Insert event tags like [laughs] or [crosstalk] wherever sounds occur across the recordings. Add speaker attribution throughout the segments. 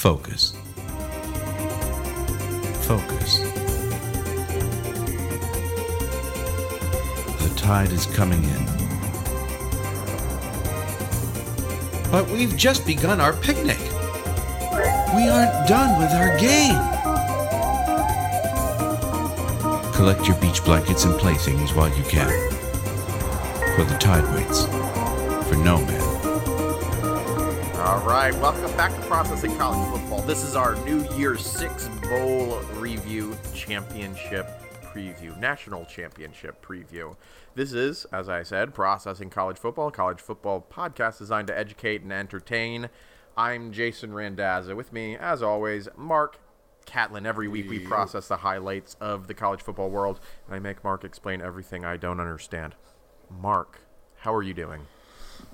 Speaker 1: Focus. Focus. The tide is coming in. But we've just begun our picnic. We aren't done with our game. Collect your beach blankets and playthings while you can. For the tide waits for no man.
Speaker 2: All right, welcome back to Processing College Football. This is our New Year Six Bowl review championship preview, national championship preview. This is, as I said, Processing College Football, a college football podcast designed to educate and entertain. I'm Jason Randazza. With me, as always, Mark Catlin. Every week we process the highlights of the college football world, and I make Mark explain everything I don't understand. Mark, how are you doing?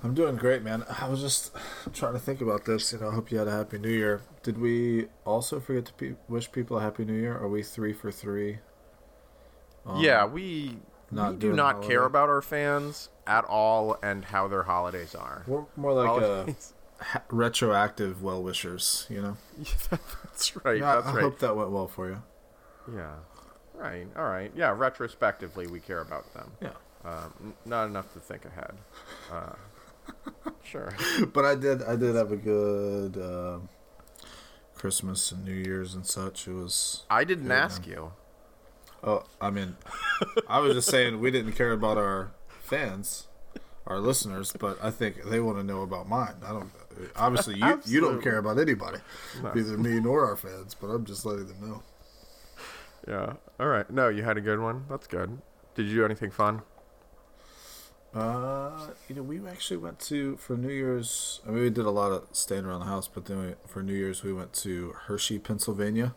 Speaker 3: I'm doing great, man. I was just trying to think about this. You know, I hope you had a happy New Year. Did we also forget to pe- wish people a happy New Year? Are we three for three? Um,
Speaker 2: yeah, we, we do not
Speaker 3: holiday.
Speaker 2: care about our fans at all and how their holidays are.
Speaker 3: We're more like uh,
Speaker 2: Holidays- [laughs]
Speaker 3: ha- retroactive well wishers. You know. [laughs]
Speaker 2: Yeah, that's right.
Speaker 3: Yeah,
Speaker 2: that's
Speaker 3: I
Speaker 2: right.
Speaker 3: hope that went well for you.
Speaker 2: Yeah. Right. All right. Yeah. Retrospectively, we care about them.
Speaker 3: Yeah.
Speaker 2: Um, n- not enough to think ahead. Uh, sure. [laughs]
Speaker 3: but I did. I did have a good uh, Christmas and New Year's and such. It was.
Speaker 2: I didn't ask you.
Speaker 3: Oh, I mean, I was just saying we didn't care about our fans, our listeners, but I think they want to know about mine. I don't. Obviously, you you don't care about anybody,
Speaker 2: No.
Speaker 3: neither me nor our fans. But I'm just letting them know.
Speaker 2: Yeah. All right. No, you had a good one. That's good. Did you do anything fun?
Speaker 3: Uh, you know, we actually went to for New Year's. I mean, we did a lot of staying around the house, but then we, for New Year's we went to Hershey, Pennsylvania.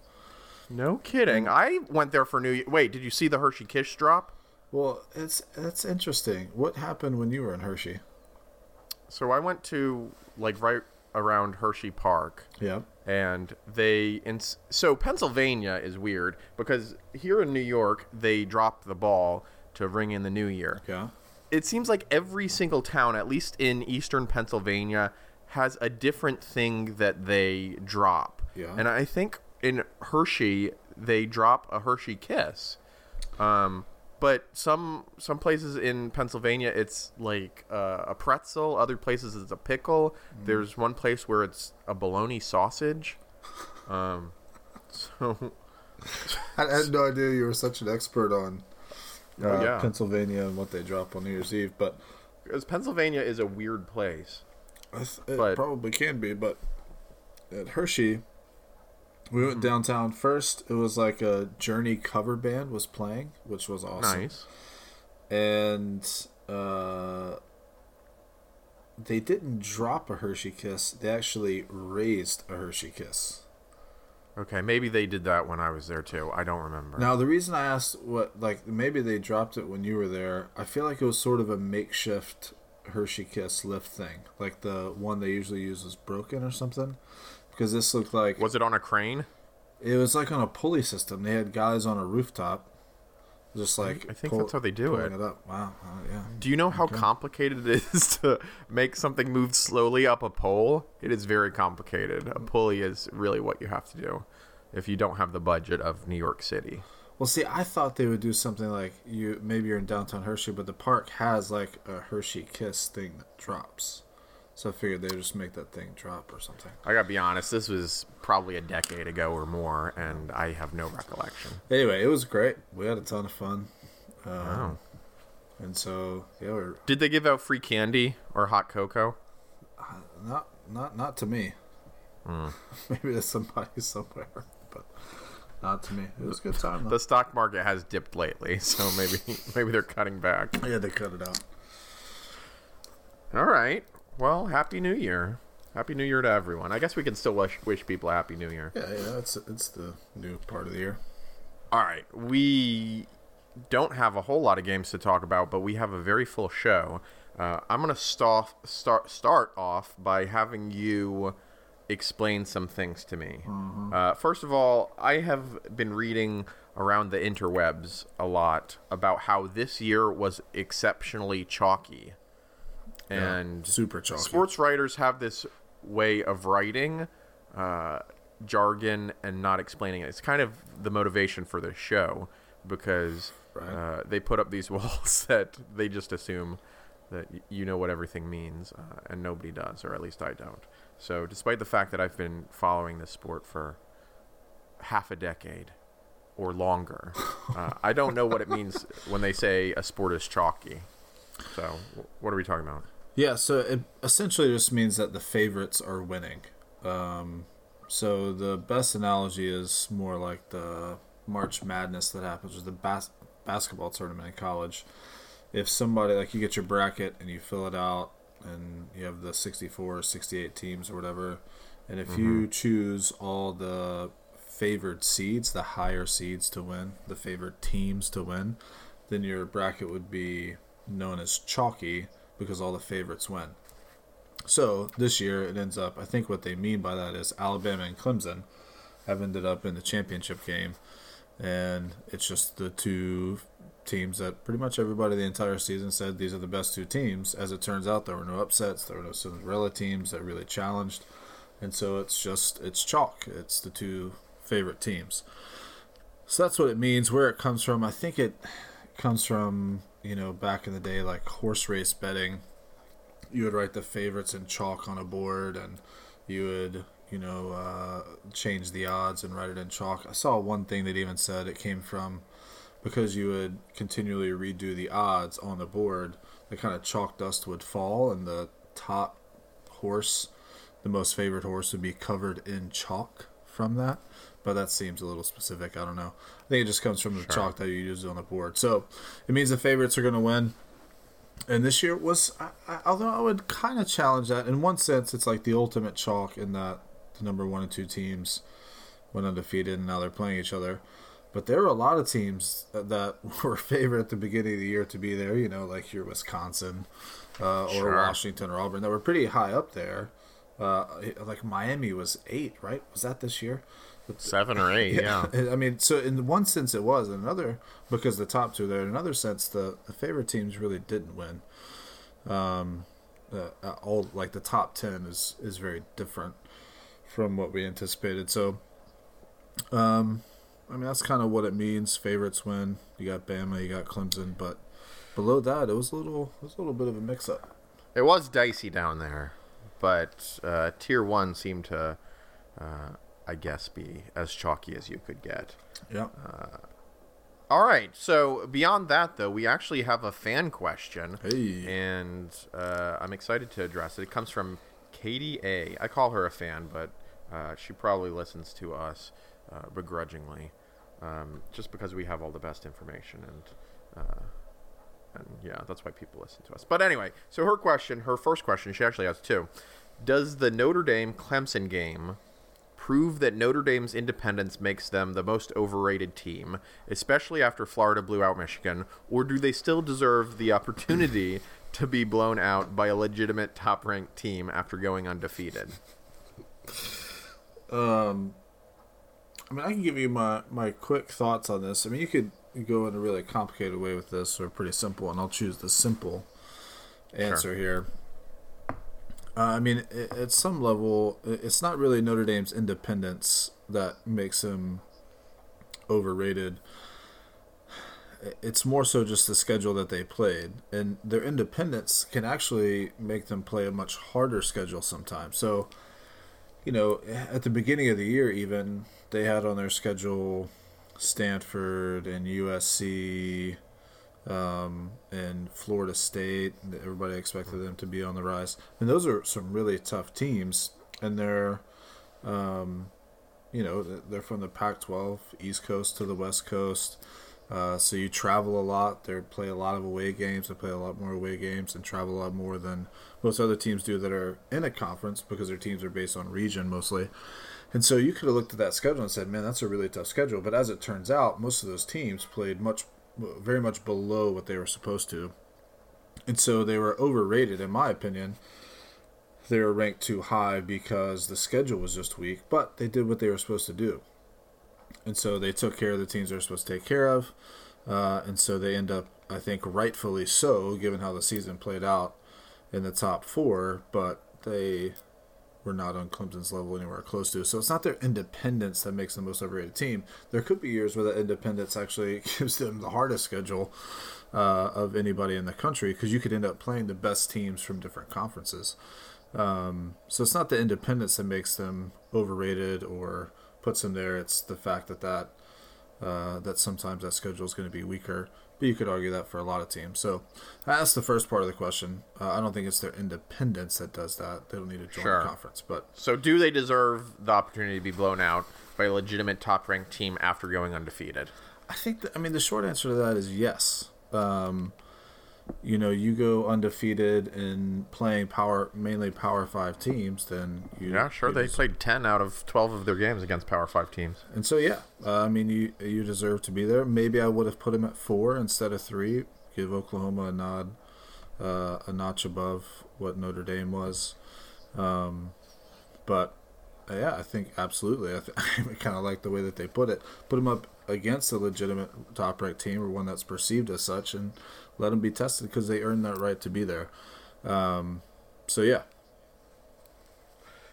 Speaker 2: No kidding. I went there for New Year. Wait, did you see the Hershey Kiss drop?
Speaker 3: Well, it's that's interesting. What happened when you were in Hershey?
Speaker 2: So I went to like right around Hershey Park.
Speaker 3: Yeah.
Speaker 2: and they in so Pennsylvania is weird because here in New York they dropped the ball to ring in the new year.
Speaker 3: Yeah.
Speaker 2: It seems like every single town, at least in eastern Pennsylvania, has a different thing that they drop.
Speaker 3: Yeah.
Speaker 2: And I think in Hershey they drop a Hershey Kiss. Um, but some some places in Pennsylvania it's like uh, a pretzel. Other places it's a pickle. There's one place where it's a bologna sausage. Um, [laughs] so [laughs]
Speaker 3: I had no idea you were such an expert on uh,
Speaker 2: Oh, yeah.
Speaker 3: Pennsylvania and what they drop on New Year's Eve, but
Speaker 2: because Pennsylvania is a weird place.
Speaker 3: It
Speaker 2: But-
Speaker 3: probably can be. But at Hershey, we went downtown first. It was like a Journey cover band was playing, which was awesome.
Speaker 2: Nice.
Speaker 3: And uh, they didn't drop a Hershey Kiss; they actually raised a Hershey Kiss.
Speaker 2: Okay, maybe they did that when I was there too. I don't remember.
Speaker 3: Now, the reason I asked what, like, maybe they dropped it when you were there, I feel like it was sort of a makeshift Hershey Kiss lift thing. Like the one they usually use is broken or something. Because this looked like
Speaker 2: Was it on a crane?
Speaker 3: it was like on a pulley system. They had guys on a rooftop, just like
Speaker 2: I think that's how they do it.
Speaker 3: it up. Wow, yeah.
Speaker 2: Do you know how complicated it is [laughs] to make something move slowly up a pole? It is very complicated. A mm. pulley is really what you have to do if you don't have the budget of New York City.
Speaker 3: Well, see, I thought they would do something like you. Maybe you're in downtown Hershey, but the park has like a Hershey Kiss thing that drops. So I figured they'd just make that thing drop or something.
Speaker 2: I gotta be honest, this was probably a decade ago or more, and I have no recollection.
Speaker 3: Anyway, it was great. We had a ton of fun. Um,
Speaker 2: Wow.
Speaker 3: And so, yeah, we're
Speaker 2: Did they give out free candy or hot cocoa?
Speaker 3: not not not to me.
Speaker 2: Hmm. [laughs]
Speaker 3: Maybe to somebody [laughs] somewhere, but not to me. It was a good time. Though.
Speaker 2: The stock market has dipped lately, [laughs] so maybe maybe they're cutting back.
Speaker 3: Yeah, they cut it out.
Speaker 2: All right. Well, happy New Year. Happy New Year to everyone. I guess we can still wish, wish people a happy New Year.
Speaker 3: Yeah, yeah, it's it's the new part of the year.
Speaker 2: All right. We don't have a whole lot of games to talk about, but we have a very full show. Uh, I'm going to start, start, start off by having you explain some things to me. Uh, first of all, I have been reading around the interwebs a lot about how this year was exceptionally chalky. And
Speaker 3: super chalky.
Speaker 2: sports writers have this way of writing uh, jargon and not explaining it. It's kind of the motivation for the show because
Speaker 3: Right.
Speaker 2: uh, they put up these [laughs] walls that they just assume that you know what everything means, uh, and nobody does, or at least I don't. So, despite the fact that I've been following this sport for half a decade or longer, [laughs] uh, I don't know what it means when they say a sport is chalky. So, what are we talking about?
Speaker 3: Yeah, so it essentially just means that the favorites are winning. Um, so the best analogy is more like the March Madness that happens with the bas- basketball tournament in college. If somebody, like you get your bracket and you fill it out and you have the 64 or 68 teams or whatever, and if you choose all the favored seeds, the higher seeds to win, the favored teams to win, then your bracket would be known as chalky because all the favorites win. So this year it ends up, I think what they mean by that is Alabama and Clemson have ended up in the championship game, and it's just the two teams that pretty much everybody the entire season said these are the best two teams. As it turns out, there were no upsets, there were no Cinderella teams that really challenged, and so it's just it's chalk. It's the two favorite teams. So that's what it means. Where it comes from, I think it comes from you know back in the day like horse race betting you would write the favorites in chalk on a board and you would you know uh, change the odds and write it in chalk. I saw one thing that even said it came from because you would continually redo the odds on the board the kind of chalk dust would fall and the top horse the most favored horse would be covered in chalk from that but that seems a little specific i don't know i think it just comes from the chalk that you use on the board so it means the favorites are going to win and this year was, I, I, although I would kind of challenge that in one sense, it's like the ultimate chalk in that the number one and two teams went undefeated and now they're playing each other. But there were a lot of teams that, that [laughs] were favored at the beginning of the year to be there. You know, like your Wisconsin uh, or
Speaker 2: Sure.
Speaker 3: Washington or Auburn that were pretty high up there. Uh, like Miami was eight, right? Was that this year?
Speaker 2: Seven or eight, yeah. [laughs]
Speaker 3: I mean, so in one sense it was, in another because the top two there. In another sense, the, the favorite teams really didn't win. Um, uh, uh, all like the top ten is is very different from what we anticipated. So, um, I mean that's kind of what it means. Favorites win. You got Bama, you got Clemson, but below that it was a little it was a little bit of a mix up.
Speaker 2: It was dicey down there, but uh, tier one seemed to, uh, I guess, be as chalky as you could get.
Speaker 3: Yeah.
Speaker 2: All right. So beyond that, though, we actually have a fan question,
Speaker 3: Hey.
Speaker 2: and uh, I'm excited to address it. It comes from Katie A. I call her a fan, but uh, she probably listens to us uh, begrudgingly, um, just because we have all the best information and. Uh, and yeah, that's why people listen to us. But anyway, so her question, her first question, she actually has two. Does the Notre Dame Clemson game prove that Notre Dame's independence makes them the most overrated team, especially after Florida blew out Michigan, or do they still deserve the opportunity [laughs] to be blown out by a legitimate top ranked team after going undefeated?
Speaker 3: Um, I mean, I can give you my, my quick thoughts on this. I mean, you could go in a really complicated way with this, or pretty simple, and I'll choose the simple answer here. Uh, I mean, i at some level, it's not really Notre Dame's independence that makes them overrated. It's more so just the schedule that they played, and their independence can actually make them play a much harder schedule sometimes. So, you know, at the beginning of the year, even they had on their schedule Stanford and USC um, and Florida State. Everybody expected them to be on the rise, and those are some really tough teams. And they're, um, you know, they're from the Pac-12, East Coast to the West Coast. Uh, so you travel a lot. They play a lot of away games. They play a lot more away games and travel a lot more than most other teams do that are in a conference because their teams are based on region mostly. And so you could have looked at that schedule and said, "Man, that's a really tough schedule." But as it turns out, most of those teams played much, very much below what they were supposed to, and so they were overrated, in my opinion. They were ranked too high because the schedule was just weak, but they did what they were supposed to do, and so they took care of the teams they were supposed to take care of, uh, and so they end up, I think, rightfully so, given how the season played out, in the top four. But they we're not on Clemson's level anywhere close to. So it's not their independence that makes them the most overrated team. There could be years where that independence actually [laughs] gives them the hardest schedule uh, of anybody in the country because you could end up playing the best teams from different conferences. Um, so it's not the independence that makes them overrated or puts them there. It's the fact that that uh, that sometimes that schedule is going to be weaker. But you could argue that for a lot of teams. So that's the first part of the question. Uh, I don't think it's their independence that does that. They don't need to join
Speaker 2: Sure.
Speaker 3: the conference. But
Speaker 2: So, do they deserve the opportunity to be blown out by a legitimate top-ranked team after going undefeated?
Speaker 3: I think that, I mean the short answer to that is yes. Um, you know, you go undefeated in playing power mainly Power Five teams, then you
Speaker 2: Yeah, sure.
Speaker 3: you
Speaker 2: They
Speaker 3: des-
Speaker 2: played ten out of twelve of their games against Power Five teams.
Speaker 3: And so yeah, uh, I mean you you deserve to be there. Maybe I would have put him at four instead of three. Give Oklahoma a nod, uh, a notch above what Notre Dame was. Um, but uh, yeah, I think absolutely. I, th- [laughs] I kind of like the way that they put it. Put him up against a legitimate top-ranked team or one that's perceived as such, and let them be tested because they earned that right to be there. Um, so yeah,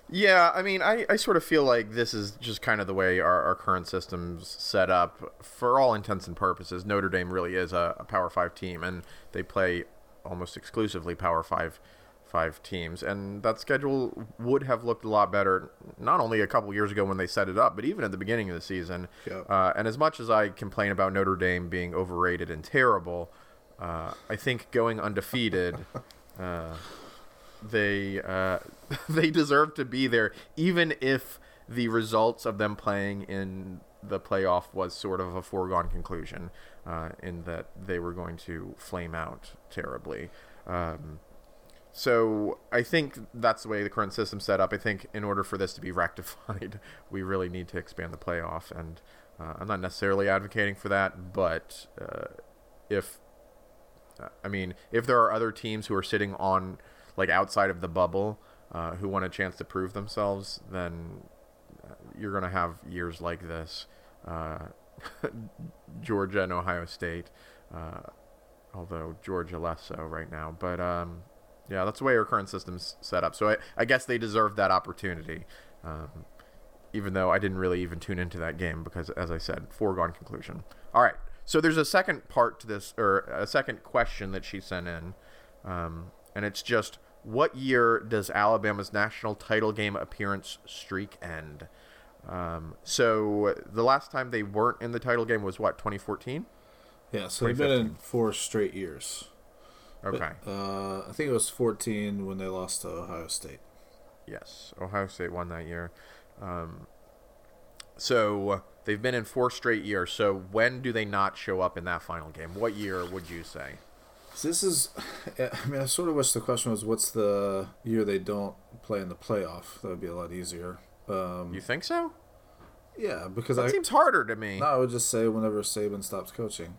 Speaker 2: Yeah, I mean, I, I sort of feel like this is just kind of the way our, our current system's set up. For all intents and purposes, Notre Dame really is a, a Power Five team, and they play almost exclusively Power Five five teams. And that schedule would have looked a lot better, not only a couple years ago when they set it up, but even at the beginning of the season.
Speaker 3: Yeah.
Speaker 2: Uh, and as much as I complain about Notre Dame being overrated and terrible, uh, I think going undefeated. Uh, they uh, [laughs] they deserve to be there, even if the results of them playing in the playoff was sort of a foregone conclusion, uh, in that they were going to flame out terribly. Um, so I think that's the way the current system's set up. I think in order for this to be [laughs] rectified, we really need to expand the playoff, and uh, I'm not necessarily advocating for that, but uh, if I mean, if there are other teams who are sitting on like outside of the bubble uh, who want a chance to prove themselves, then uh, you're going to have years like this. Uh, [laughs] Georgia and Ohio State, uh, although Georgia less so right now. But um, yeah, that's the way our current system's set up. So I, I guess they deserve that opportunity. Um, even though I didn't really even tune into that game because, as I said, foregone conclusion. All right. So there's a second part to this, or a second question that she sent in, um, and it's just what year does Alabama's national title game appearance streak end? Um, so the last time they weren't in the title game was what 2014.
Speaker 3: yeah. So they've been in four straight years.
Speaker 2: Okay.
Speaker 3: Uh, I think it was 14 when they lost to Ohio State.
Speaker 2: Yes, Ohio State won that year. Um, so they've been in four straight years. So when do they not show up in that final game? What year would you say?
Speaker 3: So this is, I mean, I sort of wish the question was, what's the year they don't play in the playoff? That would be a lot easier. Um,
Speaker 2: You think so?
Speaker 3: yeah, because
Speaker 2: That
Speaker 3: I,
Speaker 2: seems harder to me.
Speaker 3: no, I would just say whenever Saban stops coaching.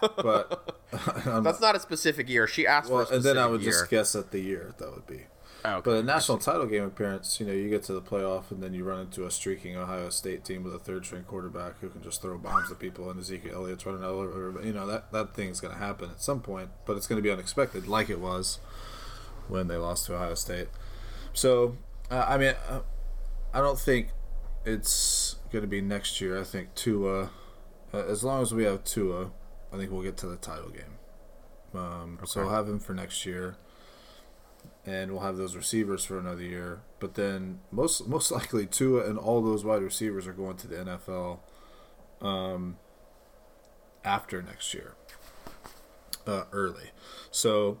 Speaker 3: But [laughs] [laughs]
Speaker 2: That's not a specific year. She asked
Speaker 3: well,
Speaker 2: for a
Speaker 3: and then I would
Speaker 2: year.
Speaker 3: just guess at the year that would be.
Speaker 2: Oh, okay.
Speaker 3: But a national title game appearance, you know, you get to the playoff and then you run into a streaking Ohio State team with a third string quarterback who can just throw bombs at people and Ezekiel Elliott's running out over. You know, that, that thing's going to happen at some point, but it's going to be unexpected, like it was when they lost to Ohio State. So, uh, I mean, uh, I don't think it's going to be next year. I think Tua, uh, as long as we have Tua, I think we'll get to the title game. Um, So
Speaker 2: Okay.
Speaker 3: I'll have him for next year and we'll have those receivers for another year. But then most most likely Tua and all those wide receivers are going to the NFL um, after next year, uh, early. So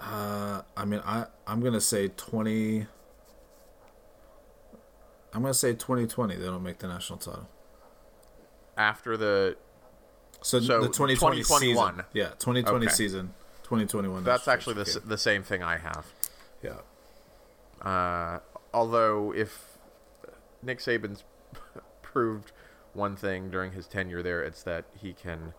Speaker 3: uh, I mean I I'm gonna say twenty. I'm gonna say 2020. They don't make the national title.
Speaker 2: after the
Speaker 3: So,
Speaker 2: So,
Speaker 3: the 2020
Speaker 2: 2021.
Speaker 3: season. Yeah, 2020
Speaker 2: Okay.
Speaker 3: season. 2021.
Speaker 2: that's actually the, s- the same thing I have.
Speaker 3: Yeah.
Speaker 2: Uh, although if Nick Saban's [laughs] proved one thing during his tenure there, it's that he can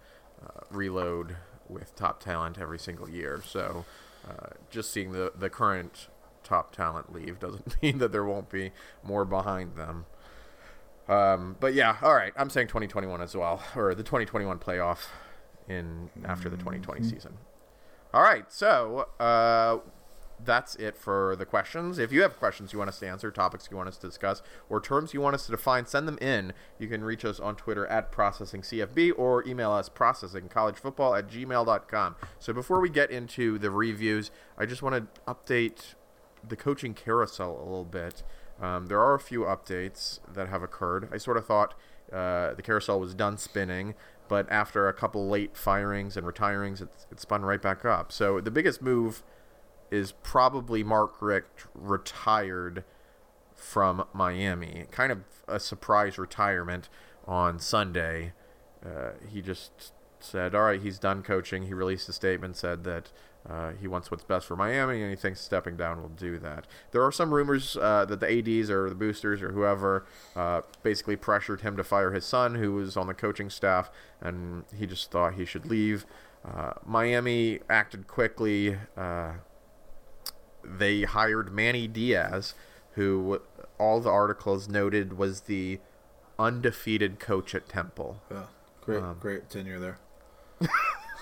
Speaker 2: uh, reload with top talent every single year. So uh, just seeing the the current top talent leave doesn't [laughs] mean that there won't be more behind them. Um, but yeah, all right. I'm saying 2021 as well, or the 2021 playoff in after the 2020 season. All right. So uh, that's it for the questions. If you have questions you want us to answer, topics you want us to discuss, or terms you want us to define, send them in. You can reach us on Twitter at processingcfb or email us processingcollegefootball at gmail.com. So before we get into the reviews, I just want to update the coaching carousel a little bit. Um, there are a few updates that have occurred. I sort of thought uh, the carousel was done spinning, but after a couple late firings and retirings, it, it spun right back up. So the biggest move is probably Mark Richt retired from Miami. Kind of a surprise retirement on Sunday. Uh, he just said, "All right, he's done coaching." He released a statement said that uh, he wants what's best for Miami, and he thinks stepping down will do that. There are some rumors uh, that the ads or the boosters or whoever uh, basically pressured him to fire his son, who was on the coaching staff, and he just thought he should leave. Uh, Miami acted quickly. Uh, they hired Manny Diaz, who all the articles noted was the undefeated coach at Temple.
Speaker 3: Yeah, great, great tenure there. [laughs]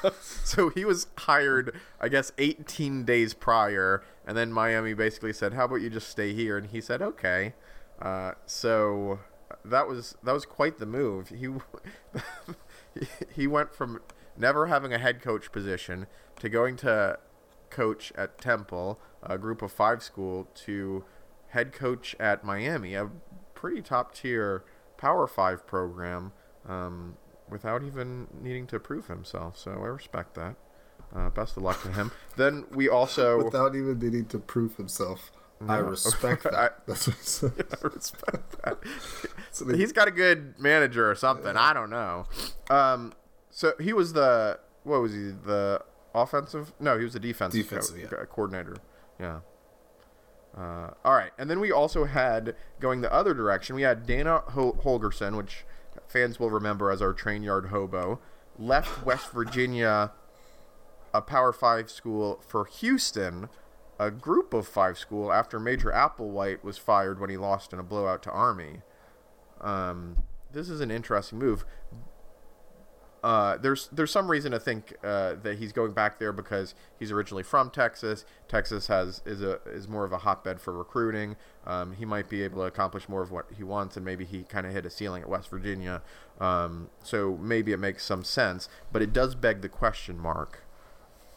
Speaker 3: [laughs]
Speaker 2: so he was hired, I guess, 18 days prior, and then Miami basically said, "How about you just stay here?" And he said, "Okay." Uh, so that was that was quite the move. He [laughs] he went from never having a head coach position to going to coach at Temple, a group of five school, to head coach at Miami, a pretty top tier Power Five program. Um, without even needing to prove himself. So I respect that. Uh, best of luck to him. [laughs] then we also
Speaker 3: without even needing to prove himself. No. [laughs] [laughs] I respect that. I, That's what
Speaker 2: says. I respect that. so He's got a good manager or something. Yeah. I don't know. Um, so he was the what was he the offensive? No, he was the defensive, defensive co- yeah. coordinator. Yeah. Uh, all right, and then we also had going the other direction. We had Dana Hol- Holgorsen, which fans will remember as our train yard hobo, left West Virginia, a Power Five school, for Houston, a group of five school, after Major Applewhite was fired when he lost in a blowout to Army. Um, this is an interesting move. Uh, there's there's some reason to think uh, that he's going back there because he's originally from Texas. Texas has is a is more of a hotbed for recruiting. Um, he might be able to accomplish more of what he wants, and maybe he kind of hit a ceiling at West Virginia. Um, so maybe it makes some sense, but it does beg the question mark: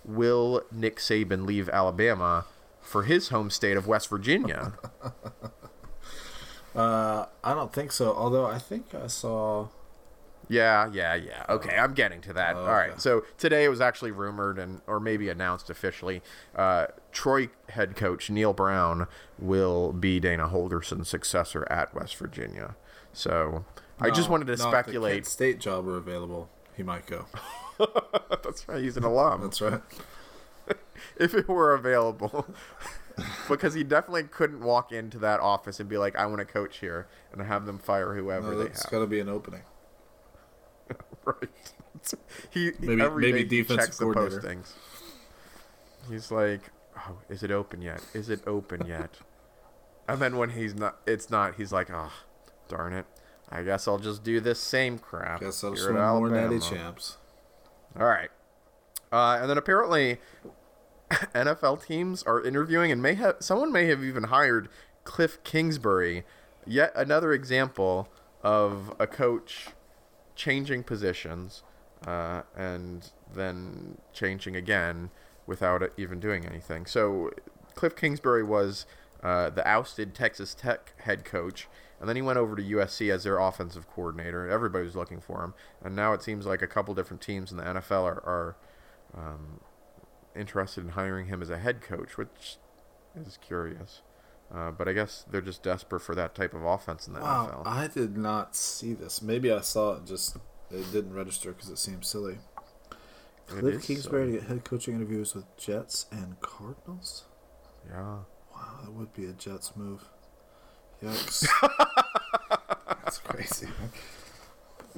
Speaker 2: Will Nick Saban leave Alabama for his home state of West Virginia? [laughs]
Speaker 3: uh, I don't think so. Although I think I saw
Speaker 2: yeah, yeah, yeah. Okay, I'm getting to that. Oh. All right. So today it was actually rumored and or maybe announced officially. Uh, Troy head coach Neal Brown will be Dana Holgorsen's successor at West Virginia. So no, I just wanted to speculate.
Speaker 3: State job were available, he might go. [laughs]
Speaker 2: That's right. He's an alum.
Speaker 3: That's right. [laughs]
Speaker 2: if it were available. [laughs] because he definitely couldn't walk into that office and be like, "I want to coach here," and have them fire whoever no, they have. It's
Speaker 3: got to be an opening. [laughs]
Speaker 2: right. he maybe every maybe day he checks the postings. He's like, "Oh, is it open yet? Is it open yet?" and then when he's not, it's not. He's like, "Oh, darn it! I guess I'll just do this same crap."
Speaker 3: Guess I'll swim more natty champs.
Speaker 2: All right, uh, and then apparently, [laughs] NFL teams are interviewing, and may have someone may have even hired Cliff Kingsbury. Yet another example of a coach changing positions uh, and then changing again without even doing anything. So Cliff Kingsbury was uh, the ousted Texas Tech head coach, and then he went over to USC as their offensive coordinator. Everybody was looking for him, and now it seems like a couple different teams in the NFL are, are um, interested in hiring him as a head coach, which is curious. Uh, but I guess they're just desperate for that type of offense in the wow, NFL.
Speaker 3: I did not see this. Maybe I saw it just it didn't register because it seems silly. Cliff Kingsbury silly. to get head coaching interviews with Jets and Cardinals.
Speaker 2: Yeah.
Speaker 3: Wow, that would be a Jets move. Yikes. [laughs] That's crazy.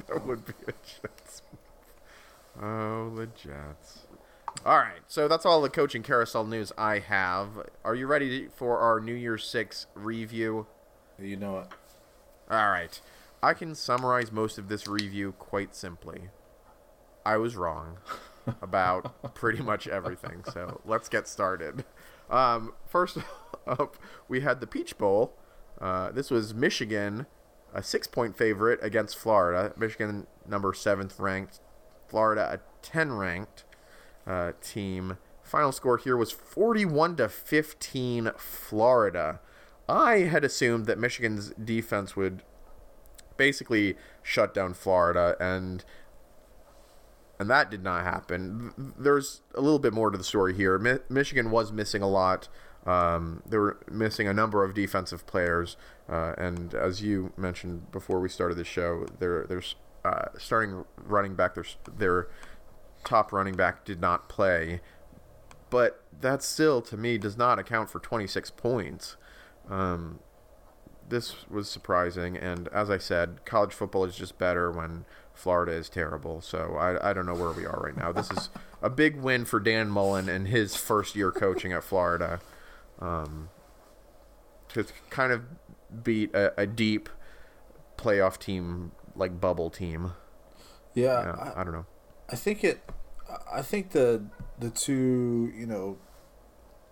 Speaker 2: that would be a Jets. Move. Oh, the Jets. All right, so that's all the coaching carousel news I have. Are you ready for our New Year's Six review?
Speaker 3: You know it.
Speaker 2: All right. I can summarize most of this review quite simply. I was wrong [laughs] about pretty much everything, so let's get started. Um, first [laughs] up, we had the Peach Bowl. Uh, this was Michigan, a six-point favorite against Florida. Michigan, number seventh ranked. Florida, a ten ranked uh, team. Final score here was 41 to 15 Florida. I had assumed that Michigan's defense would basically shut down Florida and and that did not happen. There's a little bit more to the story here. Mi- Michigan was missing a lot. Um, they were missing a number of defensive players, uh, and as you mentioned before we started the show, they're they're uh, starting running back. Their their top running back did not play, but that still to me does not account for 26 points. Um, this was surprising, and as I said, college football is just better when Florida is terrible. So I, I don't know where we are right now. This is a big win for Dan Mullen and his first year coaching at Florida. Um, to kind of beat a, a deep playoff team like bubble team.
Speaker 3: Yeah,
Speaker 2: Yeah, I, I don't know.
Speaker 3: I think it. I think the the two you know,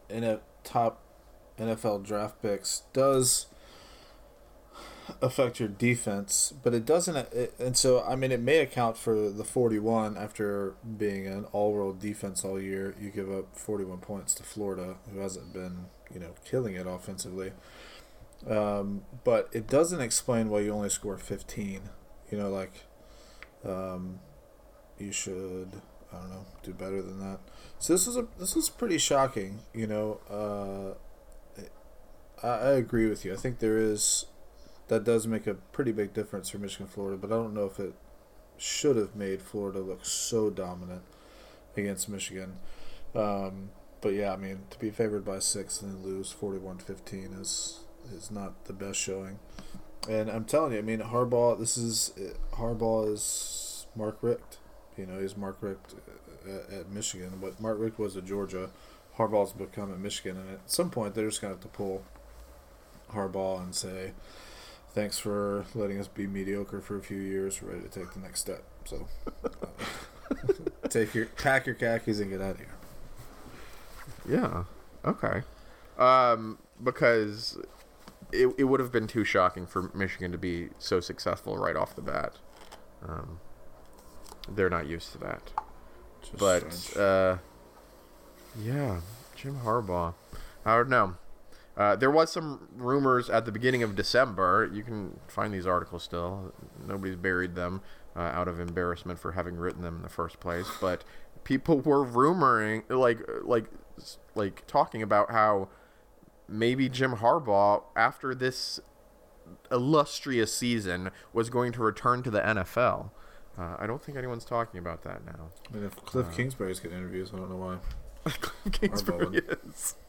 Speaker 3: in a top NFL draft picks does affect your defense, but it doesn't. It, and so I mean, it may account for the forty-one after being an all-world defense all year. You give up forty-one points to Florida, who hasn't been you know killing it offensively. Um, but it doesn't explain why you only score fifteen. You know, like, um, you should I don't know do better than that. So this was a this was pretty shocking. You know, uh, I, I agree with you. I think there is that does make a pretty big difference for Michigan Florida, but I don't know if it should have made Florida look so dominant against Michigan. Um, but yeah, I mean to be favored by six and then lose 41-15 is is not the best showing. And I'm telling you, I mean Harbaugh. This is Harbaugh is Mark Richt. You know, he's Mark Richt at, at Michigan. But Mark Richt was at Georgia. Harbaugh's become at Michigan, and at some point they're just gonna have to pull Harbaugh and say, "Thanks for letting us be mediocre for a few years. We're ready to take the next step." So, uh, [laughs] take your pack your khakis and get out of here.
Speaker 2: Yeah. Okay. Um, because it, it would have been too shocking for Michigan to be so successful right off the bat. Um, they're not used to that.
Speaker 3: Just
Speaker 2: but uh, yeah, Jim Harbaugh. I don't know. Uh, there was some rumors at the beginning of December. You can find these articles still. Nobody's buried them uh, out of embarrassment for having written them in the first place. But people were rumoring, like, like, like talking about how maybe Jim Harbaugh, after this illustrious season, was going to return to the NFL. Uh, I don't think anyone's talking about that now.
Speaker 3: I mean, if Cliff Kingsbury's getting interviews, I don't know why. [laughs]
Speaker 2: Cliff Kingsbury is. [laughs]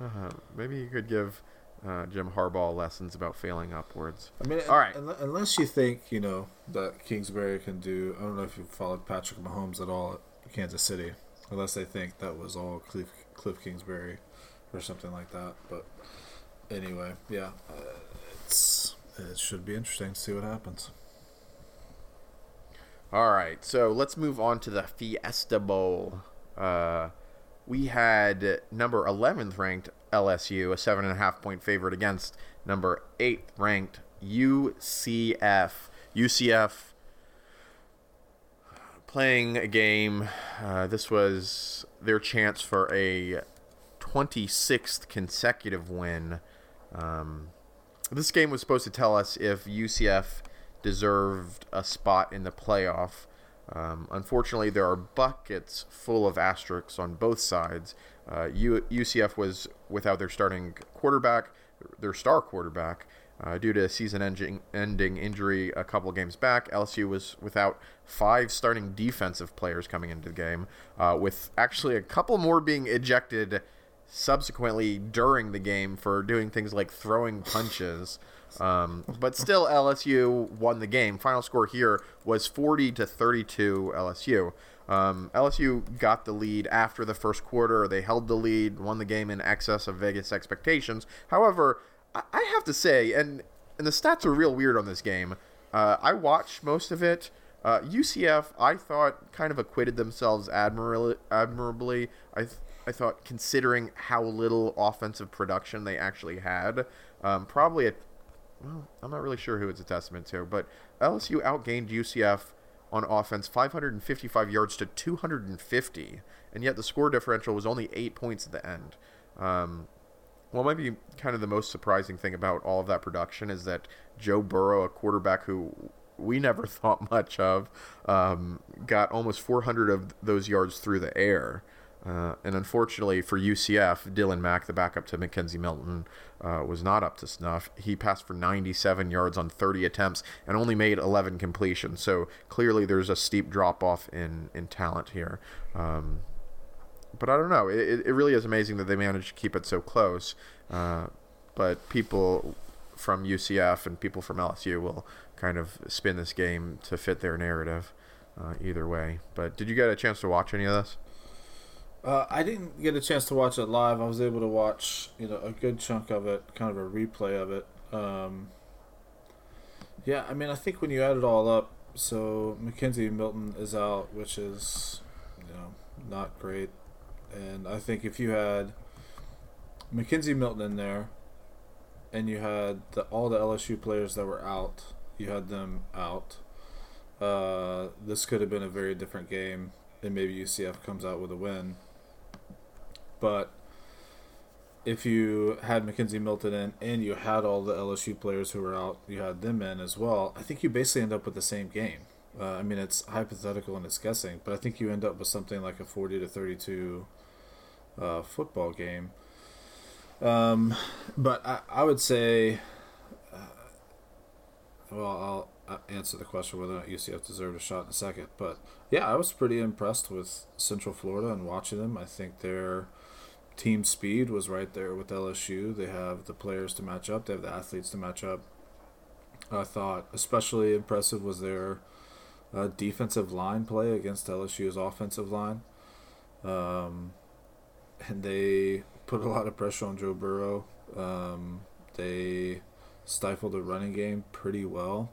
Speaker 2: Uh, maybe you could give uh, Jim Harbaugh lessons about failing upwards.
Speaker 3: I mean,
Speaker 2: All right.
Speaker 3: unless you think you know that Kingsbury can do. I don't know if you followed Patrick Mahomes at all at Kansas City. Unless they think that was all Cliff Cliff Kingsbury or something like that. But anyway, yeah, uh, it's it should be interesting to see what happens.
Speaker 2: All right, so let's move on to the Fiesta Bowl. Uh, we had number 11th ranked LSU, a seven and a half point favorite against number 8th ranked UCF. UCF playing a game. Uh, this was their chance for a 26th consecutive win. Um, this game was supposed to tell us if UCF deserved a spot in the playoff. Um, unfortunately, there are buckets full of asterisks on both sides. Uh, U- UCF was without their starting quarterback, their star quarterback, uh, due to a season-ending ending injury a couple games back. LSU was without five starting defensive players coming into the game, uh, with actually a couple more being ejected subsequently during the game for doing things like throwing punches. Um, but still, LSU won the game. Final score here was 40 to 32 LSU. Um, LSU got the lead after the first quarter. They held the lead, won the game in excess of Vegas expectations. However, I have to say, and and the stats are real weird on this game. Uh, I watched most of it. Uh, UCF, I thought, kind of acquitted themselves admirably. admirably. I th- I thought, considering how little offensive production they actually had, um, probably a well, I'm not really sure who it's a testament to, but LSU outgained UCF on offense 555 yards to 250, and yet the score differential was only eight points at the end. Um, well, maybe kind of the most surprising thing about all of that production is that Joe Burrow, a quarterback who we never [laughs] thought much of, um, got almost 400 of those yards through the air. Uh, and unfortunately for UCF, Darriel Mack, the backup to McKenzie Milton, uh, was not up to snuff. He passed for 97 yards on 30 attempts and only made 11 completions. So clearly, there's a steep drop off in in talent here. Um, but I don't know. It, it really is amazing that they managed to keep it so close. Uh, but people from UCF and people from LSU will kind of spin this game to fit their narrative. Uh, either way, but did you get a chance to watch any of this?
Speaker 3: Uh, I didn't get a chance to watch it live. I was able to watch, you know, a good chunk of it, kind of a replay of it. Um, yeah, I mean, I think when you add it all up, so McKenzie Milton is out, which is, you know, not great. And I think if you had McKenzie Milton in there, and you had the, all the LSU players that were out, you had them out. Uh, this could have been a very different game, and maybe UCF comes out with a win. But if you had McKenzie Milton in and you had all the LSU players who were out, you had them in as well, I think you basically end up with the same game. Uh, I mean, it's hypothetical and it's guessing, but I think you end up with something like a 40 to 32 uh, football game. Um, but I, I would say, uh, well, I'll answer the question whether or not UCF deserved a shot in a second. But yeah, I was pretty impressed with Central Florida and watching them. I think they're team speed was right there with LSU. They have the players to match up. They have the athletes to match up. I thought especially impressive was their uh, defensive line play against LSU's offensive line. Um, and they put a lot of pressure on Joe Burrow. Um, they stifled the running game pretty well.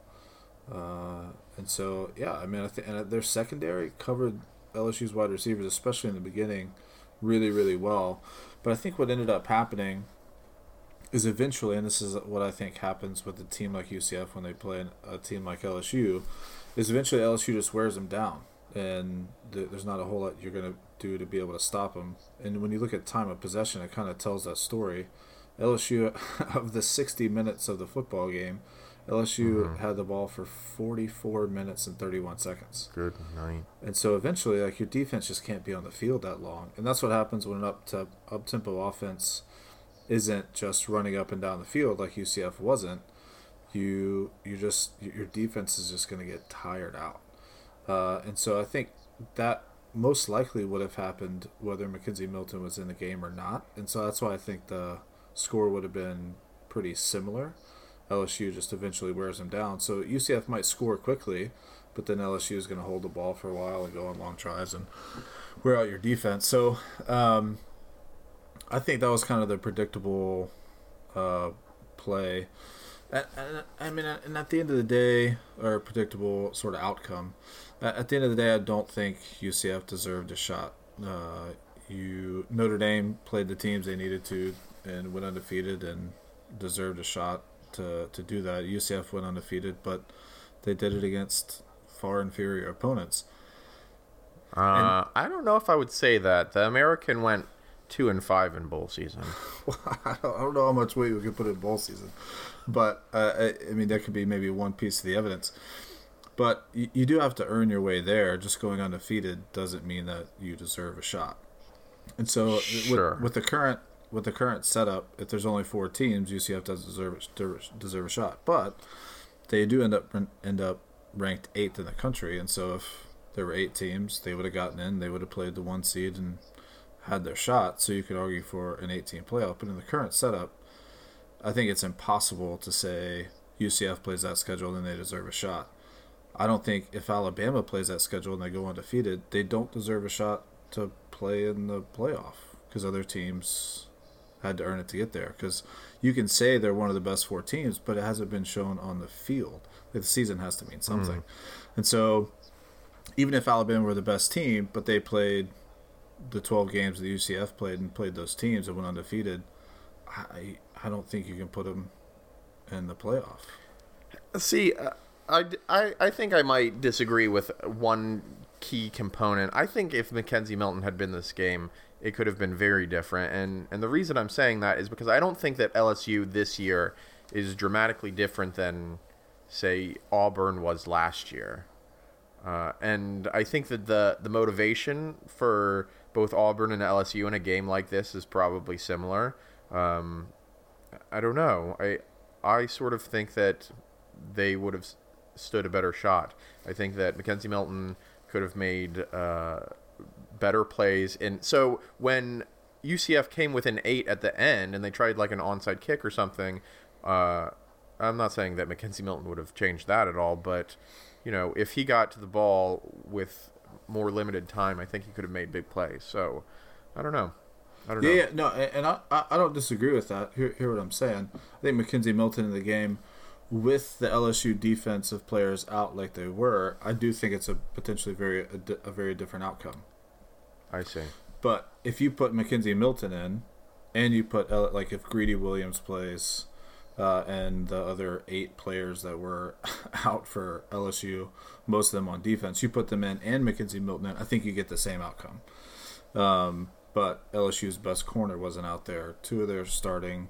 Speaker 3: Uh, and so, yeah, I mean, I think and their secondary covered LSU's wide receivers, especially in the beginning, really, really well. But I think what ended up happening is eventually, and this is what I think happens with a team like UCF when they play a team like LSU, is eventually LSU just wears them down, and th- there's not a whole lot you're going to do to be able to stop them. And when you look at time of possession, it kind of tells that story. LSU, [laughs] of the 60 minutes of the football game, LSU mm-hmm. had the ball for 44 minutes and 31 seconds.
Speaker 2: Good night.
Speaker 3: And so eventually, like your defense just can't be on the field that long, and that's what happens when an up to up tempo offense isn't just running up and down the field like UCF wasn't. You you just your defense is just going to get tired out, uh, and so I think that most likely would have happened whether McKenzie Milton was in the game or not, and so that's why I think the score would have been pretty similar. LSU just eventually wears them down. So UCF might score quickly, but then LSU is going to hold the ball for a while and go on long drives and wear out your defense. So um, I think that was kind of the predictable uh, play. I mean, and at the end of the day, or predictable sort of outcome. At the end of the day, I don't think UCF deserved a shot. Uh, you Notre Dame played the teams they needed to and went undefeated and deserved a shot to, to do that. UCF went undefeated, but they did it against far inferior opponents.
Speaker 2: Uh, I don't know if I would say that. The American went two and five in bowl season. [laughs]
Speaker 3: well, I, don't, know how much weight we could put in bowl season, but uh, I, I, mean that could be maybe one piece of the evidence. But you, you do have to earn your way there. Just going undefeated doesn't mean that you deserve a shot. And so sure. with, with the current with the current setup, if there's only four teams, UCF doesn't deserve deserve a shot. But they do end up end up ranked eighth in the country, and so if there were eight teams, they would have gotten in. They would have played the one seed and had their shot. So you could argue for an 18 playoff. But in the current setup, I think it's impossible to say UCF plays that schedule and they deserve a shot. I don't think if Alabama plays that schedule and they go undefeated, they don't deserve a shot to play in the playoff because other teams had to earn it to get there. Because you can say they're one of the best four teams, but it hasn't been shown on the field. The season has to mean something. Mm. And so, even if Alabama were the best team, but they played the 12 games the UCF played and played those teams and went undefeated, I I don't think you can put them in the playoff.
Speaker 2: See, uh, I, I, I think I might disagree with one key component. I think if McKenzie Milton had been this game, it could have been very different. And and the reason I'm saying that is because I don't think that LSU this year is dramatically different than say Auburn was last year. Uh, and I think that the the motivation for both Auburn and LSU in a game like this is probably similar. Um, I don't know. I I sort of think that they would have stood a better shot. I think that McKenzie Milton could have made uh, better plays. And so when UCF came with an eight at the end and they tried like an onside kick or something, uh, I'm not saying that McKenzie Milton would have changed that at all, but you know, if he got to the ball with more limited time, I think he could have made big plays. So I don't know. I don't
Speaker 3: Yeah,
Speaker 2: know.
Speaker 3: yeah, no, and I, I don't disagree with that. Hear, hear what I'm saying. I think McKenzie Milton in the game, with the LSU defensive players out like they were, I do think it's a potentially very a, a very different outcome.
Speaker 2: I see.
Speaker 3: But if you put McKenzie Milton in, and you put like if Greedy Williams plays, uh, and the other eight players that were [laughs] out for LSU, most of them on defense, you put them in and McKenzie Milton in, I think you get the same outcome. Um, but LSU's best corner wasn't out there. Two of their starting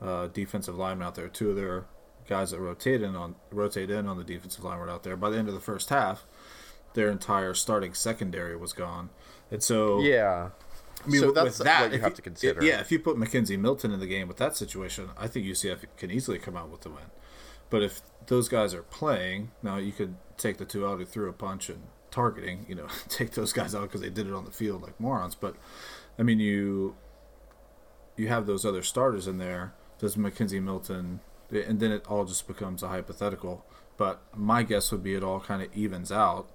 Speaker 3: uh, defensive linemen out there. Two of their guys that rotate in on rotate in on the defensive line were out there. By the end of the first half, their entire starting secondary was gone, and so
Speaker 2: Yeah.
Speaker 3: I mean,
Speaker 2: so that's
Speaker 3: that,
Speaker 2: what you have to consider.
Speaker 3: Yeah, if you put McKenzie Milton in the game with that situation, I think UCF can easily come out with the win. But if those guys are playing, now you could take the two out who threw a punch and targeting, you know, [laughs] take those guys out because they did it on the field like morons. But I mean, you you have those other starters in there. Does McKenzie Milton, and then it all just becomes a hypothetical. But my guess would be it all kind of evens out,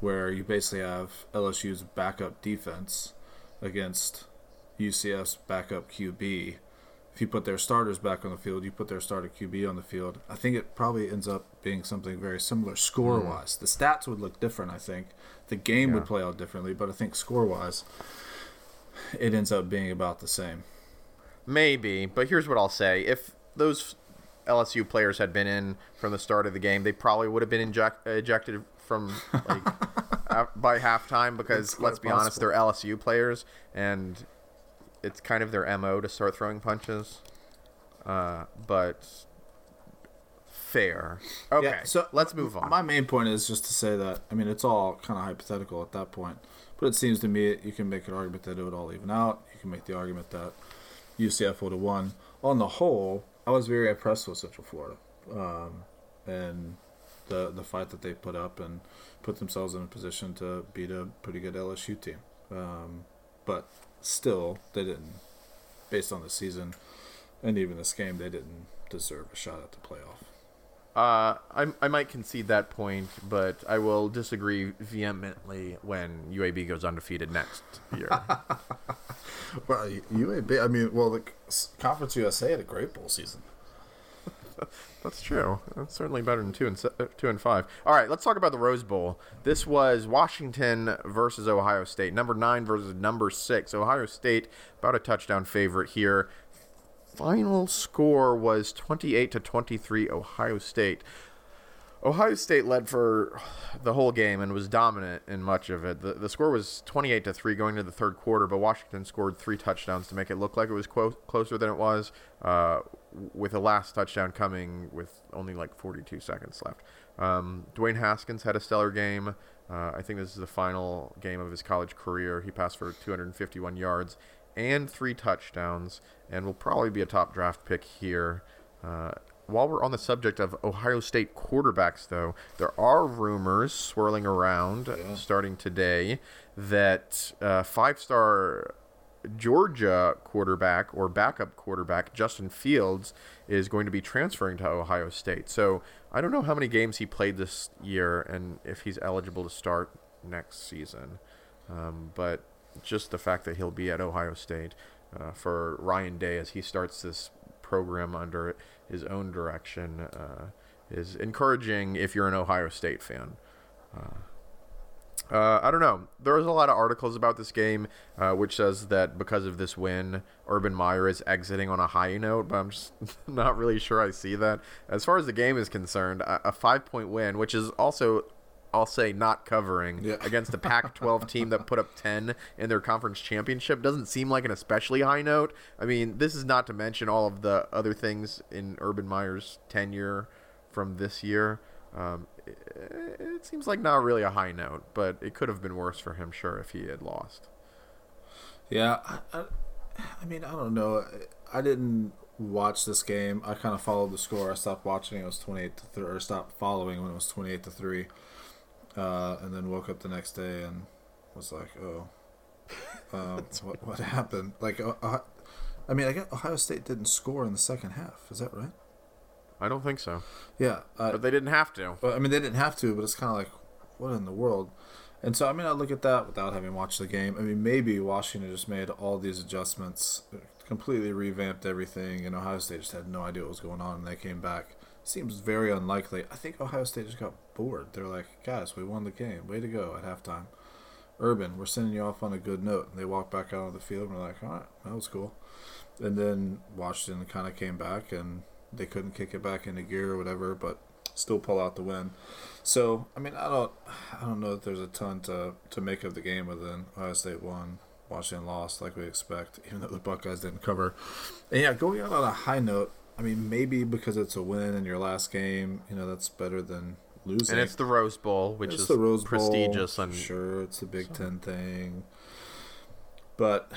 Speaker 3: where you basically have LSU's backup defense against UCF's backup QB. If you put their starters back on the field, you put their starter QB on the field. I think it probably ends up being something very similar score wise. Hmm. The stats would look different, I think. The game would play out differently, but I think score wise, it ends up being about the same.
Speaker 2: Maybe, but here's what I'll say: if those LSU players had been in from the start of the game, they probably would have been inject- ejected from [laughs] like by halftime because
Speaker 3: It's
Speaker 2: let's be honest, they're LSU players, and it's kind of their mo to start throwing punches. Uh, but fair. Okay,
Speaker 3: Yeah, so
Speaker 2: let's move on.
Speaker 3: My main point is just to say that I mean it's all kind of hypothetical at that point, but it seems to me you can make an argument that it would all even out. You can make the argument that UCF would have won. On the whole, I was very impressed with Central Florida, um, and the the fight that they put up and put themselves in a position to beat a pretty good LSU team. Um, but still, they didn't, based on the season and even this game, they didn't deserve a shot at the playoff.
Speaker 2: Uh, I, I might concede that point, but I will disagree vehemently when UAB goes undefeated next year. [laughs]
Speaker 3: Well, UAB. I mean, well, the Conference USA had a great bowl season. [laughs]
Speaker 2: That's true. That's certainly better than two and se- uh, two and five. All right, let's talk about the Rose Bowl. This was Washington versus Ohio State. Number nine versus number six. Ohio State about a touchdown favorite here. Final score was twenty-eight to twenty-three. Ohio State. Ohio State led for the whole game and was dominant in much of it. The, the score was 28 to 3 going to the third quarter, but Washington scored three touchdowns to make it look like it was clo- closer than it was, uh, with the last touchdown coming with only like 42 seconds left. Um, Dwayne Haskins had a stellar game. Uh, I think this is the final game of his college career. He passed for 251 yards and three touchdowns, and will probably be a top draft pick here. Uh, while we're on the subject of Ohio State quarterbacks, though, there are rumors swirling around starting today that uh, five star Georgia quarterback or backup quarterback Justin Fields is going to be transferring to Ohio State. So I don't know how many games he played this year and if he's eligible to start next season. Um, but just the fact that he'll be at Ohio State uh, for Ryan Day as he starts this program under his own direction uh, is encouraging if you're an Ohio State fan. Uh, Uh, I don't know. There was a lot of articles about this game, uh, which says that because of this win, Urban Meyer is exiting on a high note, but I'm just [laughs] not really sure I see that. As far as the game is concerned, a, a five point win, which is also, I'll say, not covering
Speaker 3: Yeah. [laughs]
Speaker 2: against a Pac 12 team that put up 10 in their conference championship, doesn't seem like an especially high note. I mean, this is not to mention all of the other things in Urban Meyer's tenure from this year. Um, it, it seems like not really a high note, but it could have been worse for him, sure, if he had lost.
Speaker 3: Yeah, I, I, I mean, I don't know. I didn't watch this game. I kind of followed the score. I stopped watching. It was twenty eight to three, or stopped following when it was twenty eight to three, uh, and then woke up the next day and was like, oh, um, [laughs] what what happened? Like, uh, uh, I mean, I guess Ohio State didn't score in the second half. Is that right?
Speaker 2: I don't think so,
Speaker 3: Yeah, uh,
Speaker 2: but they didn't have to.
Speaker 3: Well, I mean, they didn't have to, but it's kind of like, what in the world? And so, I mean, I look at that without having watched the game. I mean, maybe Washington just made all these adjustments, completely revamped everything, and Ohio State just had no idea what was going on, and they came back. Seems very unlikely. I think Ohio State just got bored. They're like, guys, we won the game. Way to go at halftime. Urban, we're sending you off on a good note. And they walk back out on the field, and we're like, all right, that was cool. And then Washington kind of came back, and they couldn't kick it back into gear or whatever, but still pull out the win. So I mean, I don't, I don't know that there's a ton to to make of the game other than Ohio State won, Washington lost like we expect, even though the Buckeyes didn't cover. And yeah, going out on a high note. I mean, maybe because it's a win in your last game, you know, that's better than losing.
Speaker 2: And it's the Rose Bowl, which
Speaker 3: It's
Speaker 2: is
Speaker 3: the Rose Bowl.
Speaker 2: prestigious and
Speaker 3: sure, it's a Big Ten thing. But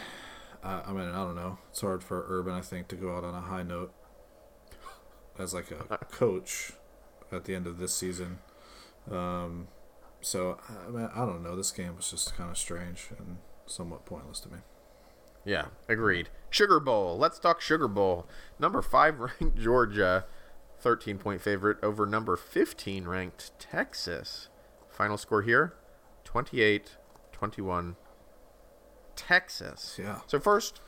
Speaker 3: uh, I mean, I don't know. It's hard for Urban, I think, to go out on a high note as like a coach at the end of this season. Um, so I mean, I don't know. This game was just kind of strange and somewhat pointless to me.
Speaker 2: Yeah, agreed. Sugar Bowl. Let's talk Sugar Bowl. Number five [laughs] ranked Georgia, 13 point favorite over number 15 ranked Texas. Final score here 28 21 Texas.
Speaker 3: Yeah.
Speaker 2: So, first,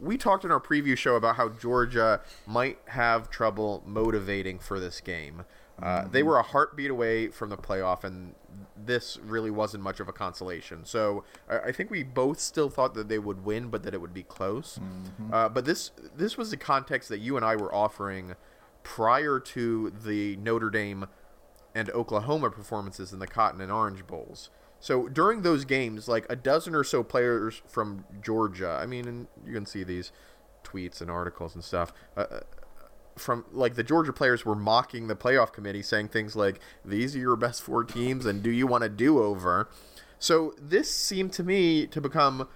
Speaker 2: we talked in our preview show about how Georgia might have trouble motivating for this game. Uh, They were a heartbeat away from the playoff, and this really wasn't much of a consolation. So I, I think we both still thought that they would win, but that it would be close. Uh, but this this was the context that you and I were offering prior to the Notre Dame and Oklahoma performances in the Cotton and Orange Bowls. So during those games, like a dozen or so players from Georgia, I mean, and you can see these tweets and articles and stuff. Uh, from like the Georgia players were mocking the playoff committee, saying things like, "These are your best four teams, and do you want a do-over?" So this seemed to me to become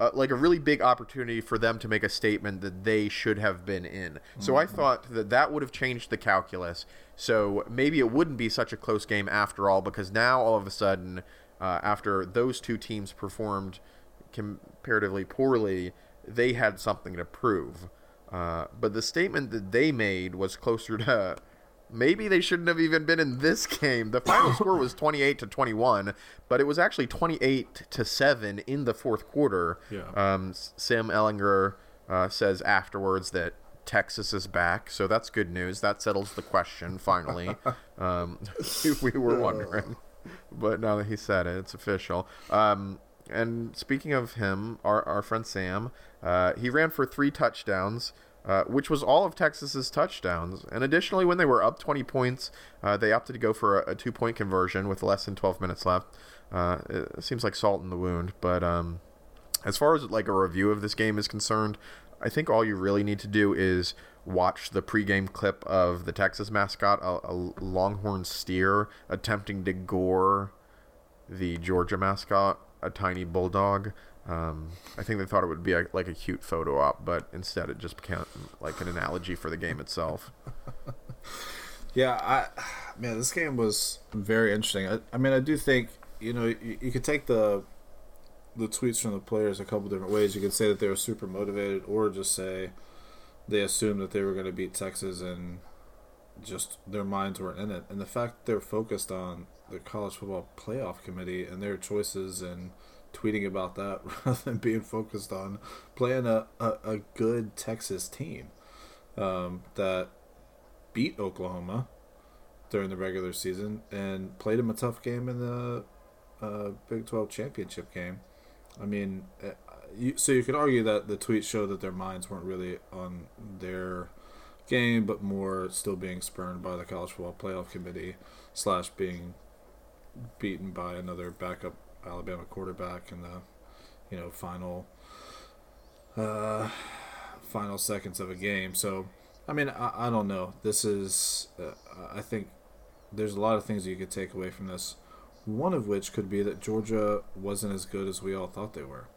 Speaker 2: uh, like a really big opportunity for them to make a statement that they should have been in. So I thought that that would have changed the calculus. So maybe it wouldn't be such a close game after all, because now all of a sudden, uh, after those two teams performed comparatively poorly, they had something to prove. Uh, but the statement that they made was closer to maybe they shouldn't have even been in this [laughs] game. The final score was 28 to 21, but it was actually 28 to 7 in the fourth quarter.
Speaker 3: Yeah.
Speaker 2: Um, Sam Ehlinger uh, says afterwards that Texas is back, so that's good news. That settles the question finally. [laughs] um, [laughs] we were wondering, but now that he said it, it's official. Um, and speaking of him, our, our friend Sam, uh, he ran for three touchdowns, uh, which was all of Texas's touchdowns. And additionally, when they were up 20 points, uh, they opted to go for a, a two point conversion with less than 12 minutes left. Uh, it seems like salt in the wound, but um, as far as like a review of this game is concerned, I think all you really need to do is watch the pregame clip of the Texas mascot, a, a longhorn steer, attempting to gore the Georgia mascot, a tiny bulldog. Um, I think they thought it would be a, like a cute photo op, but instead it just became like an analogy for the game itself. [laughs]
Speaker 3: Yeah, I man, this game was very interesting. I, I mean, I do think you know you, you could take the the tweets from the players a couple different ways. You could say that they were super motivated, or just say they assumed that they were going to beat Texas and just their minds weren't in it. And the fact they're focused on the college football playoff committee and their choices and tweeting about that [laughs] rather than being focused on playing a, a, a good Texas team um, that beat Oklahoma during the regular season and played them a tough game in the uh, Big Twelve championship game. I mean, uh, you, so you could argue that the tweets show that their minds weren't really on their game, but more still being spurned by the college football playoff committee slash being beaten by another backup Alabama quarterback in the you know final uh, final seconds of a game. So I mean I, I don't know. This is uh, I think there's a lot of things you could take away from this. One of which could be that Georgia wasn't as good as we all thought they were.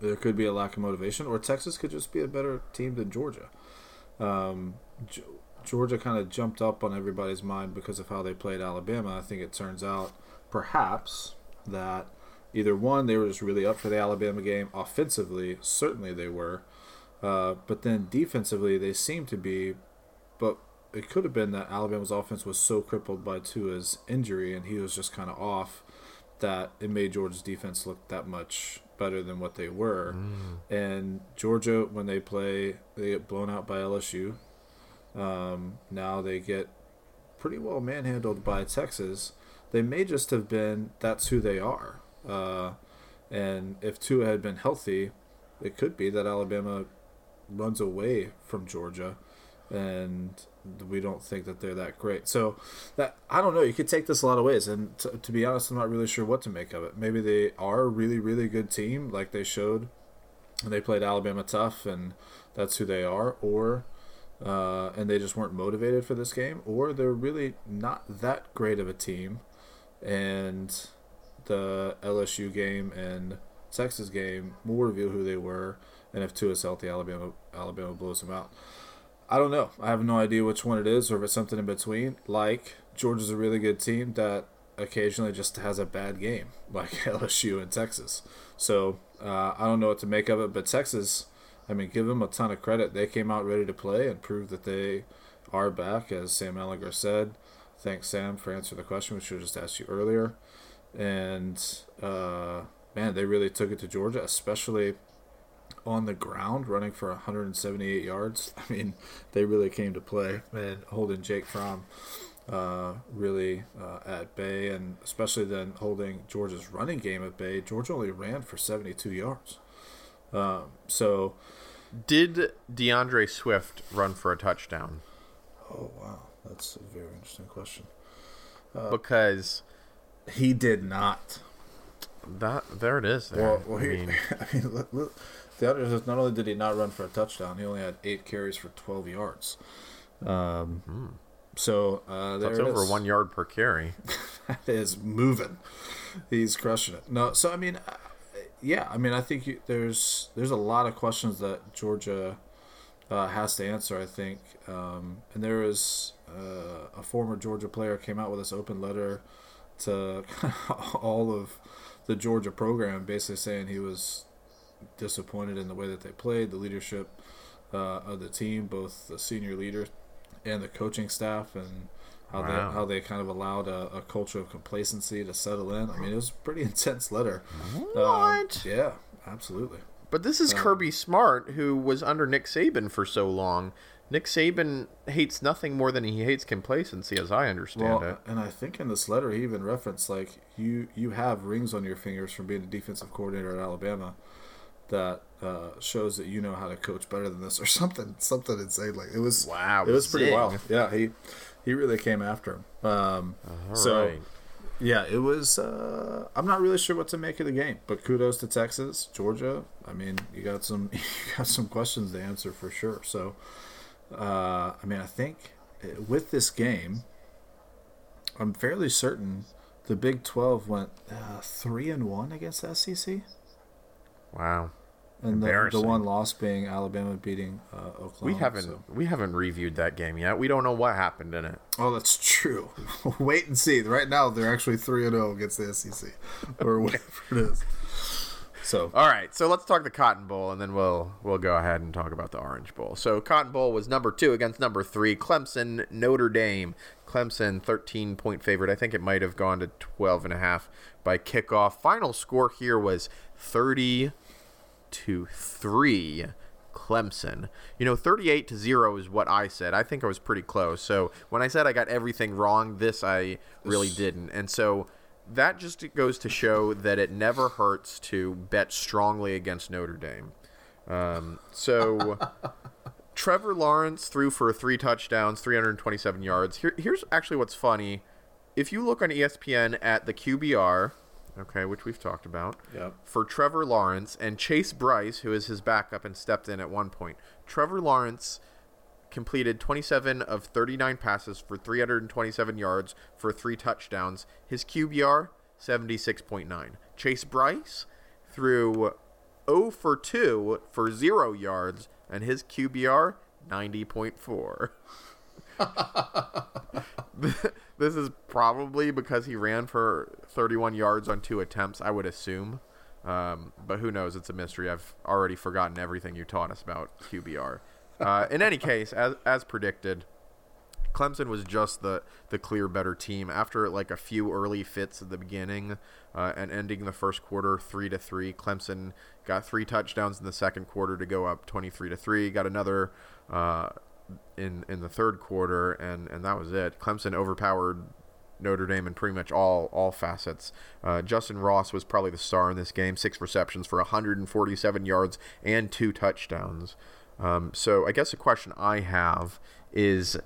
Speaker 3: There could be a lack of motivation, or Texas could just be a better team than Georgia. Um, G- Georgia kind of jumped up on everybody's mind because of how they played Alabama. I think it turns out, perhaps, that either one, they were just really up for the Alabama game. Offensively, certainly they were. Uh, but then defensively, they seemed to be. But it could have been that Alabama's offense was so crippled by Tua's injury and he was just kind of off that it made Georgia's defense look that much better than what they were. Mm. And Georgia, when they play, they get blown out by LSU. Um, now they get pretty well manhandled by Texas. They may just have been that's who they are. Uh, and if Tua had been healthy, it could be that Alabama runs away from Georgia, and we don't think that they're that great. So that I don't know. You could take this a lot of ways, and to, to be honest, I'm not really sure what to make of it. Maybe they are a really, really good team, like they showed. and They played Alabama tough, and that's who they are, or uh, and they just weren't motivated for this game, or they're really not that great of a team, and the LSU game and Texas game will reveal who they were, and if Tua is healthy, Alabama Alabama blows them out. I don't know. I have no idea which one it is, or if it's something in between. Like Georgia's a really good team that occasionally just has a bad game, [laughs] like LSU and Texas. So uh, I don't know what to make of it. But Texas, I mean, give them a ton of credit. They came out ready to play and proved that they are back, as Sam Ehlinger said. Thanks, Sam, for answering the question, which I just asked you earlier. And uh, man, they really took it to Georgia, especially on the ground, running for 178 yards. [laughs] I mean, they really came to play, and holding Jake Fromm uh, really uh, at bay, and especially then holding Georgia's running game at bay. Georgia only ran for 72 yards. Um, so,
Speaker 2: did D'Andre Swift run for a touchdown?
Speaker 3: Oh wow, that's a very interesting question.
Speaker 2: Uh, because
Speaker 3: he did not.
Speaker 2: That there it is. There. Well, well I
Speaker 3: mean, [laughs] I mean look, look, not only did he not run for a touchdown, he only had eight carries for 12 yards. Um, hmm. So uh,
Speaker 2: that's over one yard per carry. [laughs]
Speaker 3: that is moving. He's crushing it. No, so I mean, uh, yeah, I mean, I think you, there's there's a lot of questions that Georgia uh, has to answer. I think, um, and there is uh, a former Georgia player came out with this open letter to [laughs] all of the Georgia program, basically saying he was disappointed in the way that they played, the leadership uh, of the team, both the senior leader and the coaching staff, and how wow. they how they kind of allowed a, a, culture of complacency to settle in. I mean, it was a pretty [laughs] intense letter.
Speaker 2: What? Um,
Speaker 3: yeah, absolutely.
Speaker 2: But this is um, Kirby Smart, who was under Nick Saban for so long. Nick Saban hates nothing more than he hates complacency, as I understand well, it.
Speaker 3: And I think in this letter he even referenced like you you have rings on your fingers from being a defensive coordinator at Alabama that uh, shows that you know how to coach better than this or [laughs] something something insane. Like it was
Speaker 2: wow
Speaker 3: it was pretty wild. Yeah he he really came after him. Um, so right. yeah it was uh, i'm not really sure what to make of the game but kudos to texas georgia. I mean you got some [laughs] you got some questions to answer for sure. So uh, i mean i think with this game i'm fairly certain the big 12 went uh, 3 and 1 against the sec
Speaker 2: wow
Speaker 3: and the, the one loss being Alabama beating uh, Oklahoma.
Speaker 2: We haven't so. we haven't reviewed that game yet. We don't know what happened in it.
Speaker 3: Oh, that's true. [laughs] Wait and see. Right now, they're actually three and zero oh against the SEC [laughs] or whatever it is. So,
Speaker 2: all right. So let's talk the Cotton Bowl, and then we'll we'll go ahead and talk about the Orange Bowl. So Cotton Bowl was number two against number three, Clemson Notre Dame. Clemson 13 point favorite. I think it might have gone to 12 and a half by kickoff. Final score here was 30 to 3 Clemson. You know, 38 to 0 is what I said. I think I was pretty close. So when I said I got everything wrong, this I really didn't. And so that just goes to show that it never hurts to bet strongly against Notre Dame. Um, so [laughs] Trevor Lawrence threw for three touchdowns, 327 yards. Here, here's actually what's funny. If you look on ESPN at the QBR, okay, which we've talked about,
Speaker 3: Yep.
Speaker 2: for Trevor Lawrence and Chase Brice, who is his backup and stepped in at one point. Trevor Lawrence completed 27 of 39 passes for 327 yards for three touchdowns. His QBR 76.9. Chase Brice threw 0 for 2 for 0 yards and his QBR 90.4. [laughs] [laughs] this is probably because he ran for 31 yards on two attempts, I would assume. Um, but who knows? It's a mystery. I've already forgotten everything you taught us about QBR. Uh, in any case, as as predicted, Clemson was just the the clear better team after like a few early fits at the beginning uh, and ending the first quarter three to three. Clemson got three touchdowns in the second quarter to go up twenty three to three. Got another uh, in in the third quarter, and and that was it. Clemson overpowered Notre Dame in pretty much all all facets. Uh, Justyn Ross was probably the star in this game. Six receptions for 147 yards and two touchdowns. Um, so I guess the question I have is.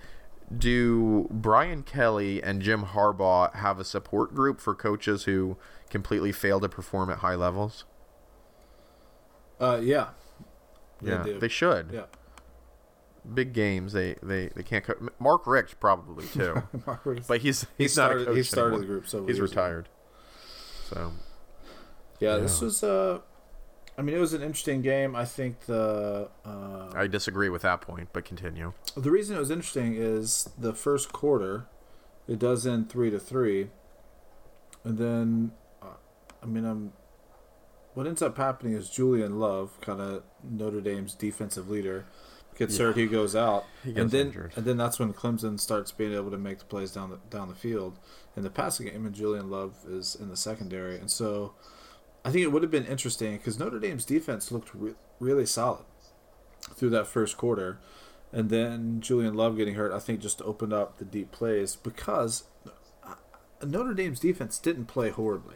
Speaker 2: Do Brian Kelly and Jim Harbaugh have a support group for coaches who completely fail to perform at high levels?
Speaker 3: Uh, yeah. They
Speaker 2: Yeah,
Speaker 3: do.
Speaker 2: they should.
Speaker 3: Yeah.
Speaker 2: Big games, they they, they can't. Co- Mark Richt probably [laughs] too, but he's
Speaker 3: he
Speaker 2: he's not a coach
Speaker 3: He started
Speaker 2: anymore.
Speaker 3: the group, so
Speaker 2: He's retired. So
Speaker 3: Yeah, this was. Uh, I mean, it was an interesting game. I think the uh,
Speaker 2: I disagree with that point, but continue.
Speaker 3: the reason it was interesting is the first quarter, it does end three to three, and then, uh, I mean, I'm. What ends up happening is Julian Love, kind of Notre Dame's defensive leader, gets
Speaker 2: Yeah.
Speaker 3: hurt. He goes out,
Speaker 2: He
Speaker 3: and then
Speaker 2: injured.
Speaker 3: and then that's when Clemson starts being able to make the plays down the down the field in the passing game, and Julian Love is in the secondary, and so. I think it would have been interesting because Notre Dame's defense looked re- really solid through that first quarter, and then Julian Love getting hurt, I think, just opened up the deep plays because uh, Notre Dame's defense didn't play horribly.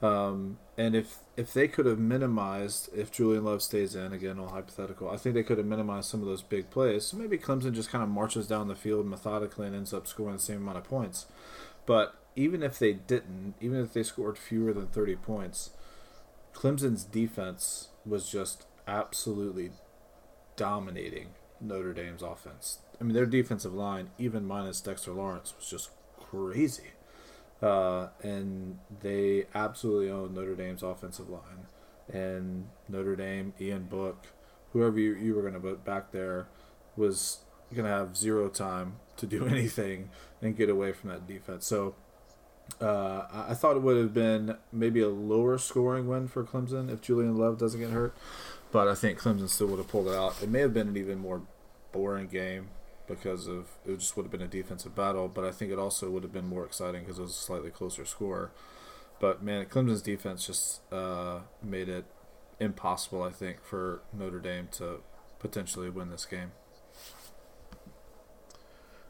Speaker 3: Um, and if if they could have minimized, if Julian Love stays in again, all hypothetical, I think they could have minimized some of those big plays. So maybe Clemson just kind of marches down the field methodically and ends up scoring the same amount of points. But even if they didn't, even if they scored fewer than thirty points, Clemson's defense was just absolutely dominating Notre Dame's offense. I mean, their defensive line, even minus Dexter Lawrence, was just crazy. Uh, and they absolutely owned Notre Dame's offensive line. And Notre Dame, Ian Book, whoever you, you were going to put back there, was going to have zero time to do [laughs] anything and get away from that defense. So uh, I thought it would have been maybe a lower scoring win for Clemson if Julian Love doesn't get hurt, but I think Clemson still would have pulled it out. It may have been an even more boring game because of it just would have been a defensive battle, but I think it also would have been more exciting because it was a slightly closer score. But man, Clemson's defense just uh, made it impossible, I think, for Notre Dame to potentially win this game.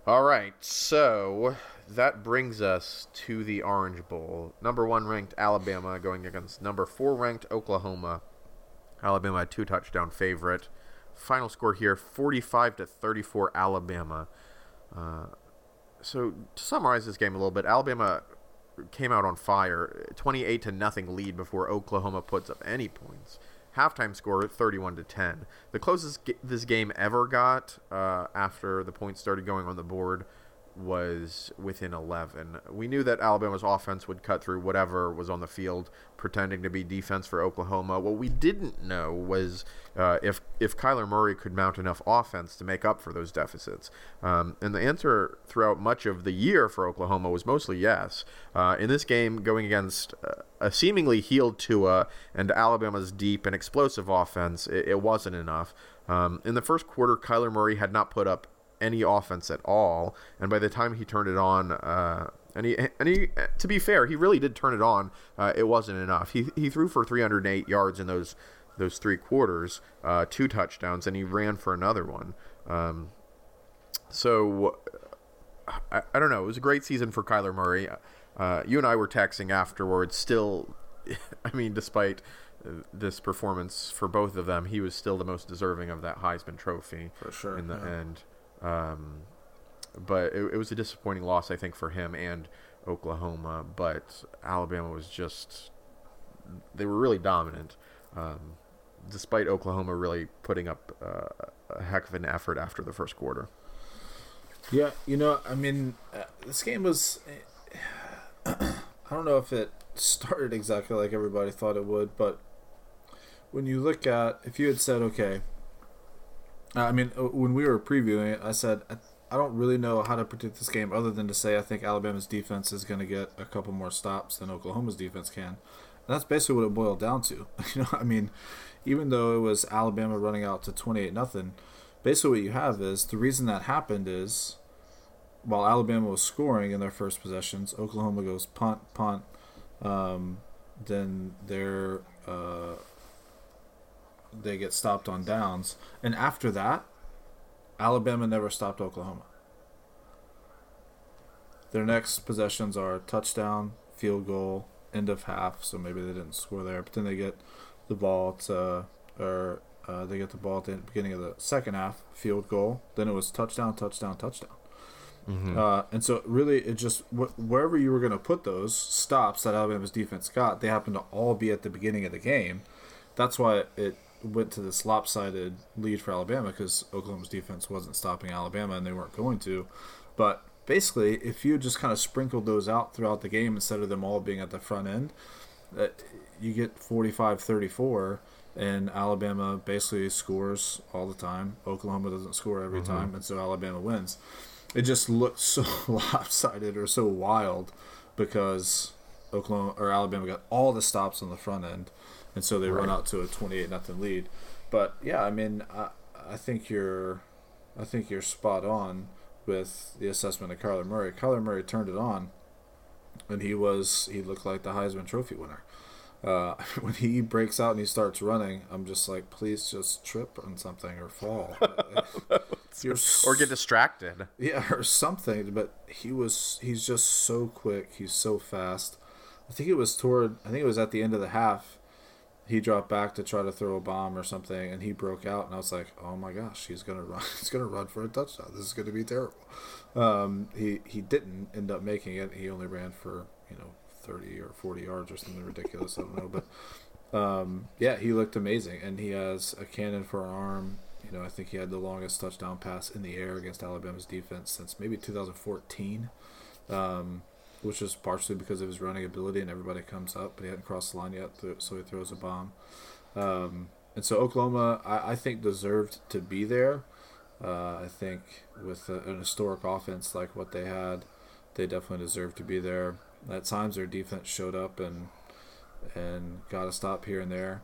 Speaker 2: All right, so that brings us to the Orange Bowl. Number one ranked Alabama going against number four ranked Oklahoma. Alabama a two touchdown favorite. Final score here: forty-five to thirty-four, Alabama. Uh, so to summarize this game a little bit, Alabama came out on fire, twenty-eight to nothing lead before Oklahoma puts up any points. Halftime score 31 to 10. The closest g- this game ever got uh, after the points started going on the board was within 11. We knew that Alabama's offense would cut through whatever was on the field, pretending to be defense for Oklahoma. What we didn't know was uh, if if Kyler Murray could mount enough offense to make up for those deficits. Um, and the answer throughout much of the year for Oklahoma was mostly yes. Uh, in this game, going against uh, a seemingly healed Tua and Alabama's deep and explosive offense, it, it wasn't enough. Um, in the first quarter, Kyler Murray had not put up any offense at all, and by the time he turned it on, uh, and he and he, to be fair, he really did turn it on. Uh, it wasn't enough. He he threw for 308 yards in those those three quarters, uh, two touchdowns, and he ran for another one. Um, so I, I don't know. It was a great season for Kyler Murray. uh, you and I were texting afterwards. Still, [laughs] I mean, despite uh, this performance for both of them, he was still the most deserving of that Heisman Trophy
Speaker 3: For sure,
Speaker 2: in the
Speaker 3: yeah.
Speaker 2: end. Um, but it, it was a disappointing loss, I think, for him and Oklahoma. But Alabama was just they were really dominant, um, despite Oklahoma really putting up uh, a heck of an effort after the first quarter.
Speaker 3: Yeah, you know, I mean, uh, this game was. I don't know if it started exactly like everybody thought it would, but when you look at, if you had said, okay, I mean, uh, when we were previewing it, I said, I, don't really know how to predict this game other than to say I think Alabama's defense is going to get a couple more stops than Oklahoma's defense can. And that's basically what it boiled down to. [laughs] You know, I mean, even though it was Alabama running out to 28 nothing, basically what you have is the reason that happened is while Alabama was scoring in their first possessions, Oklahoma goes punt, punt, um, then they're uh, they get stopped on downs, and after that, Alabama never stopped Oklahoma. Their next possessions are touchdown, field goal, end of half. So maybe they didn't score there, but then they get the ball to or uh, they get the ball at the beginning of the second half, field goal. Then it was touchdown, touchdown, touchdown. Uh, and so really, it just wh- wherever you were going to put those stops that Alabama's defense got, they happened to all be at the beginning of the game. That's why it went to this lopsided lead for Alabama because Oklahoma's defense wasn't stopping Alabama and they weren't going to. But basically, if you just kind of sprinkled those out throughout the game instead of them all being at the front end, uh, you get 45 34 and Alabama basically scores all the time. Oklahoma doesn't score every time, and so Alabama wins. It just looked so [laughs] lopsided or so wild because Oklahoma or Alabama got all the stops on the front end, and so they run out to a 28 nothing lead. But yeah, I mean, I, I think you're, I think you're spot on with the assessment of Kyler Murray. Kyler Murray turned it on, and he was he looked like the Heisman Trophy winner. Uh, [laughs] when he breaks out and he starts running, I'm just like, please just trip on something or fall. [laughs] [laughs]
Speaker 2: Or get distracted.
Speaker 3: yeah, or something. But he was he's just so quick. He's so fast. I think it was toward I think it was at the end of the half. He dropped back to try to throw a bomb or something, and he broke out. And I was like, "Oh my gosh, he's gonna run! [laughs] He's gonna run for a touchdown. This is gonna be terrible." Um, he he didn't end up making it. He only ran for you know thirty or forty yards or something ridiculous. I don't know, but um, yeah, he looked amazing, and he has a cannon for an arm. You know, I think he had the longest touchdown pass in the air against Alabama's defense since maybe 2014, um, which is partially because of his running ability and everybody comes up, but he hadn't crossed the line yet, so he throws a bomb. Um, and so Oklahoma, I, I think, deserved to be there. Uh, I think with a, an historic offense like what they had, they definitely deserved to be there. At times, their defense showed up and and got a stop here and there.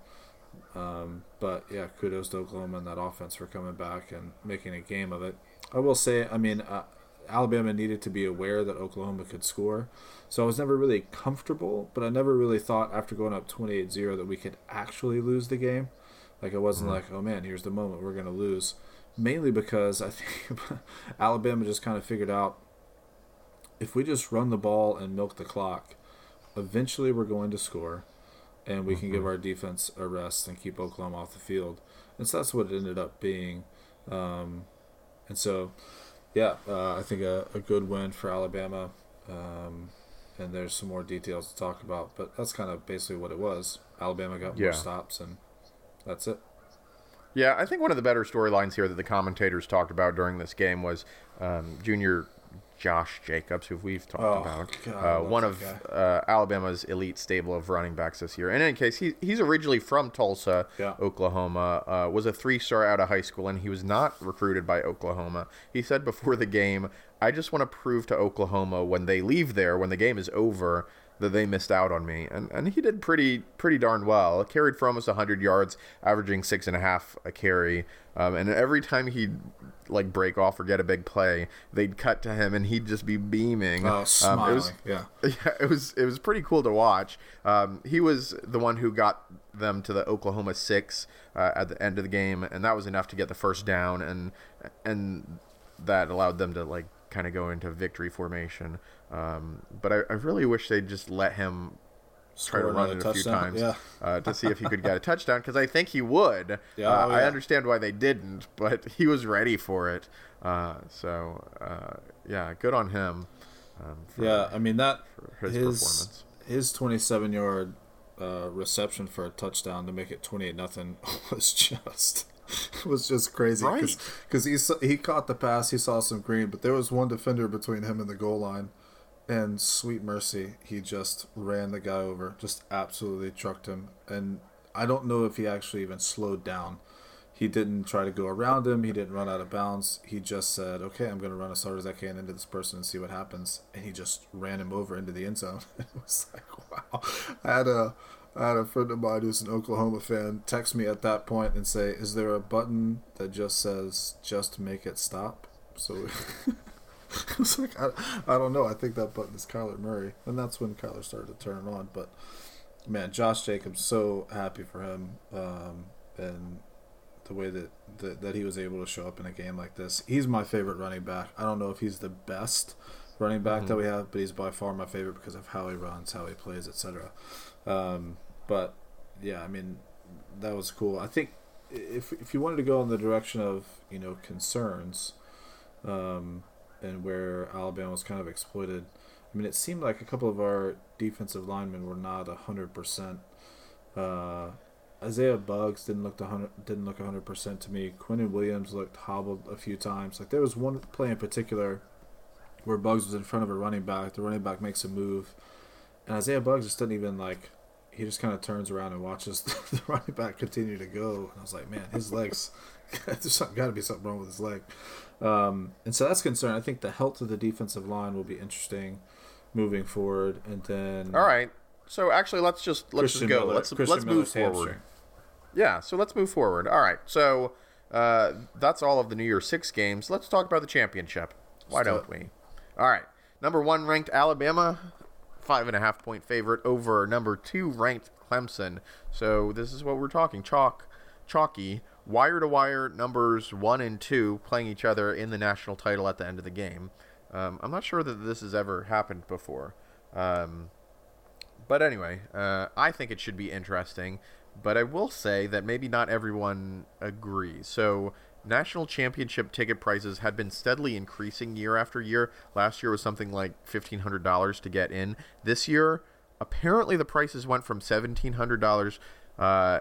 Speaker 3: Um, but yeah, kudos to Oklahoma and that offense for coming back and making a game of it. I will say, I mean, uh, Alabama needed to be aware that Oklahoma could score. So I was never really comfortable, but I never really thought after going up 28 0 that we could actually lose the game. Like, I wasn't like, oh man, here's the moment we're going to lose. Mainly because I think [laughs] Alabama just kind of figured out if we just run the ball and milk the clock, eventually we're going to score and we can give our defense a rest and keep Oklahoma off the field. And so that's what it ended up being. Um, and so, yeah, uh, I think a, a good win for Alabama. Um, and there's some more details to talk about, but that's kind of basically what it was. Alabama got
Speaker 2: Yeah.
Speaker 3: more stops, and that's it.
Speaker 2: Yeah, I think one of the better storylines here that the commentators talked about during this game was um, junior Josh Jacobs, who we've talked
Speaker 3: Oh,
Speaker 2: about,
Speaker 3: God,
Speaker 2: uh, one of uh, Alabama's elite stable of running backs this year. In any case, he, he's originally from Tulsa,
Speaker 3: Yeah.
Speaker 2: Oklahoma, uh, was a three star out of high school, and he was not recruited by Oklahoma. He said before the game, I just want to prove to Oklahoma when they leave there, when the game is over, that they missed out on me. And, and he did pretty pretty darn well. Carried for almost 100 yards, averaging six and a half a carry. Um, and every time he'd like break off or get a big play, they'd cut to him and he'd just be beaming.
Speaker 3: Oh,
Speaker 2: Um,
Speaker 3: smiling.
Speaker 2: it was,
Speaker 3: yeah. [laughs]
Speaker 2: yeah, it was it was pretty cool to watch. Um, he was the one who got them to the Oklahoma six uh, at the end of the game, and that was enough to get the first down, and and that allowed them to like kind of go into victory formation. Um, but I, I really wish they'd just let him try to run it a few times
Speaker 3: yeah.
Speaker 2: uh, to see if he could get a [laughs] touchdown because I think he would.
Speaker 3: Yeah,
Speaker 2: Uh,
Speaker 3: oh,
Speaker 2: I understand why they didn't, but [laughs] he was ready for it. Uh, so uh, yeah, good on him. Um, for,
Speaker 3: Yeah, I mean that
Speaker 2: his
Speaker 3: his
Speaker 2: performance.
Speaker 3: his 27 yard uh, reception for a touchdown to make it 28 nothing [laughs] was just was just crazy
Speaker 2: Right.
Speaker 3: because he he caught the pass he saw some green but there was one defender between him and the goal line and sweet mercy he just ran the guy over just absolutely trucked him and I don't know if he actually even slowed down he didn't try to go around him. He didn't run out of bounds. He just said, "Okay, I'm going to run as hard as I can into this person and see what happens." And he just ran him over into the end zone. [laughs] it was like, wow. I had a I had a friend of mine who's an Oklahoma fan text me at that point and say, "Is there a button that just says just make it stop?" So [laughs] [laughs] I was like, I, I don't know. I think that button is Kyler Murray, and that's when Kyler started to turn on. But man, Josh Jacobs, so happy for him, um, and the way that, that that he was able to show up in a game like this. He's my favorite running back. I don't know if he's the best running back that we have, but he's by far my favorite because of how he runs, how he plays, etc. Um, but yeah, I mean, that was cool. I think if if you wanted to go in the direction of you know concerns, um, and where Alabama was kind of exploited. I mean, it seemed like a couple of our defensive linemen were not hundred percent. Uh, Isaiah Buggs didn't look hundred didn't look hundred percent to me. Quinnen Williams looked hobbled a few times. Like there was one play in particular where Buggs was in front of a running back. The running back makes a move, and Isaiah Buggs just didn't even like. He just kind of turns around and watches [laughs] the running back continue to go. And I was like, man, his legs. [laughs] there's got to be something wrong with his leg. Um, and so that's concerned. I think the health of the defensive line will be interesting moving forward. And then
Speaker 2: All right. So actually, let's just let's
Speaker 3: Christian
Speaker 2: just go.
Speaker 3: Miller-
Speaker 2: let's
Speaker 3: Christian
Speaker 2: let's move forward.
Speaker 3: hamstring.
Speaker 2: Yeah. So let's move forward. All right. So uh, that's all of the New Year's Six games. Let's talk about the championship. Why
Speaker 3: Let's
Speaker 2: don't we? All right. Number one ranked Alabama, five and a half point favorite over number two ranked Clemson. So this is what we're talking chalk, chalky, wire to wire numbers one and two playing each other in the national title at the end of the game. Um, I'm not sure that this has ever happened before. Um, but anyway, uh, I think it should be interesting. But I will say that maybe not everyone agrees. So, national championship ticket prices had been steadily increasing year after year. Last year was something like $1,500 to get in. This year, apparently the prices went from $1,700 uh,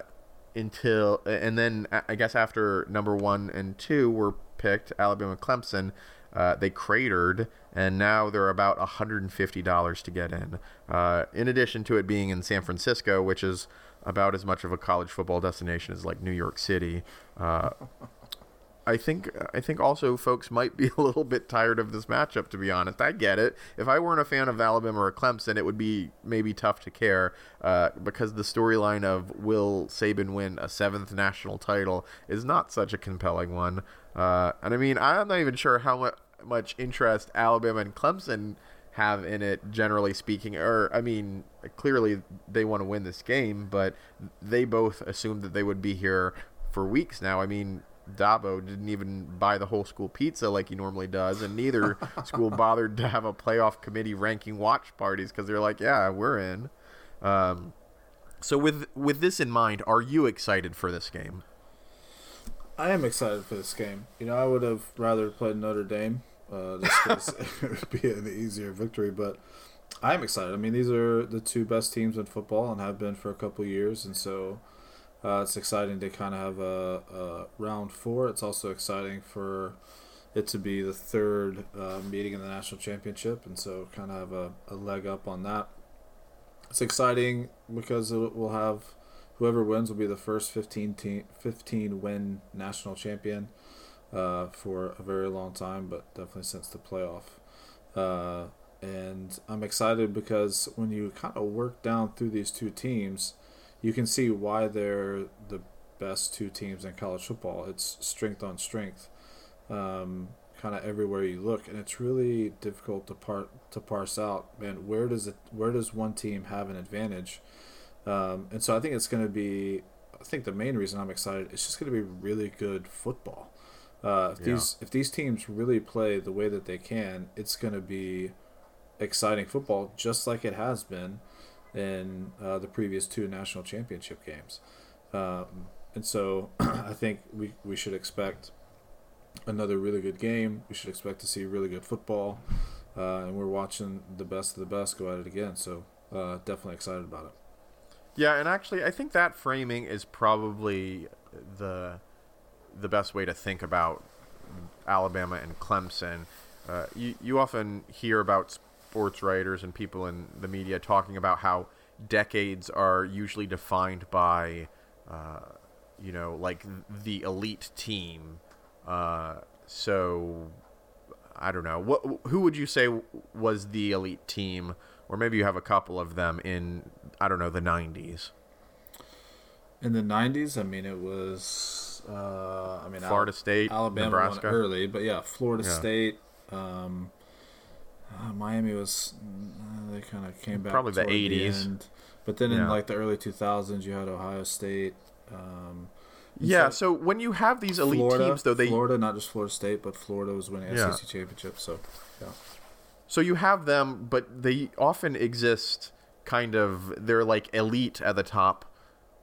Speaker 2: until, and then I I guess after number one and two were picked, Alabama Clemson, uh, they cratered, and now they're about $150 to get in. Uh, in addition to it being in San Francisco, which is about as much of a college football destination as like New York City. Uh, I think I think also folks might be [laughs] a little bit tired of this matchup. To be honest, I get it. If I weren't a fan of Alabama or Clemson, it would be maybe tough to care uh, because the storyline of will Saban win a seventh national title is not such a compelling one. Uh, and I mean, I'm not even sure how much interest Alabama and Clemson have in it, generally speaking. Or I mean, clearly they want to win this game, but they both assumed that they would be here for weeks now. I mean. Dabo didn't even buy the whole school pizza like he normally does, and neither [laughs] school bothered to have a playoff committee ranking watch parties because they're like, "Yeah, we're in." Um, so with with this in mind, are you excited for this game?
Speaker 3: I am excited for this game. You know, I would have rather played Notre Dame. Uh, just [laughs] [laughs] it would be an easier victory, but I'm excited. I mean, these are the two best teams in football and have been for a couple years, and so uh, it's exciting to kind of have a, a round four. It's also exciting for it to be the third uh, meeting in the national championship, and so kind of have a, a leg up on that. It's exciting because it will have whoever wins will be the first 15 team, 15 win national champion uh, for a very long time, but definitely since the playoff. Uh, and I'm excited because when you kind of work down through these two teams, you can see why they're the best two teams in college football. It's strength on strength, um, kind of everywhere you look, and it's really difficult to part to parse out. Man, where does it? Where does one team have an advantage? Um, and so I think it's going to be. I think the main reason I'm excited is just going to be really good football. Uh, if
Speaker 2: Yeah.
Speaker 3: these if these teams really play the way that they can, it's going to be exciting football, just like it has been in uh, the previous two national championship games. Um, and so [clears throat] I think we, we should expect another really good game. We should expect to see really good football. Uh, and we're watching the best of the best go at it again. So uh, definitely excited about it.
Speaker 2: Yeah, and actually, I think that framing is probably the the best way to think about Alabama and Clemson. Uh, you you often hear about sports writers and people in the media talking about how decades are usually defined by, uh, you know, like the elite team. Uh, so I don't know. What who would you say was the elite team, or maybe you have a couple of them in I don't know the '90s.
Speaker 3: In the '90s, I mean, it was. Uh, I mean,
Speaker 2: Florida
Speaker 3: Al-
Speaker 2: State,
Speaker 3: Alabama
Speaker 2: Nebraska.
Speaker 3: early, but yeah, Florida
Speaker 2: Yeah.
Speaker 3: State. Um, uh, Miami was. Uh, they kind of came back.
Speaker 2: Probably the 80s.
Speaker 3: end. But then in like the early 2000s, you had Ohio State. Um,
Speaker 2: Yeah,
Speaker 3: so-
Speaker 2: so when you have these elite
Speaker 3: Florida,
Speaker 2: teams, though, they
Speaker 3: Florida, not just Florida State, but Florida was winning
Speaker 2: Yeah.
Speaker 3: SEC championship. So, yeah.
Speaker 2: so you have them, but they often exist kind of they're like elite at the top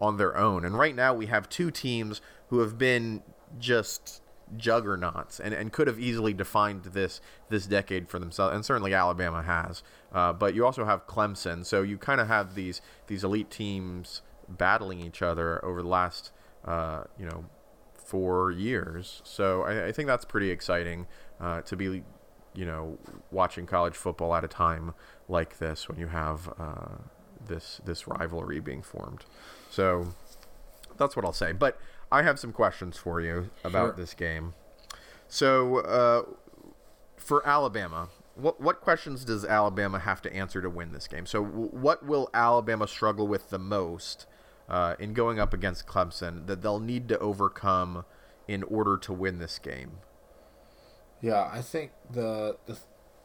Speaker 2: on their own. And right now we have two teams who have been just juggernauts and, and could have easily defined this this decade for themselves and certainly Alabama has uh, but you also have Clemson. So you kind of have these these elite teams battling each other over the last uh, you know four years. So I, I think that's pretty exciting uh, to be you know watching college football at a time like this when you have uh, this this rivalry being formed. So that's what I'll say. But I have some questions for you about
Speaker 3: Sure.
Speaker 2: this game. So, uh, for Alabama, what what questions does Alabama have to answer to win this game? So, w- what will Alabama struggle with the most uh, in going up against Clemson that they'll need to overcome in order to win this game?
Speaker 3: Yeah, I think the, the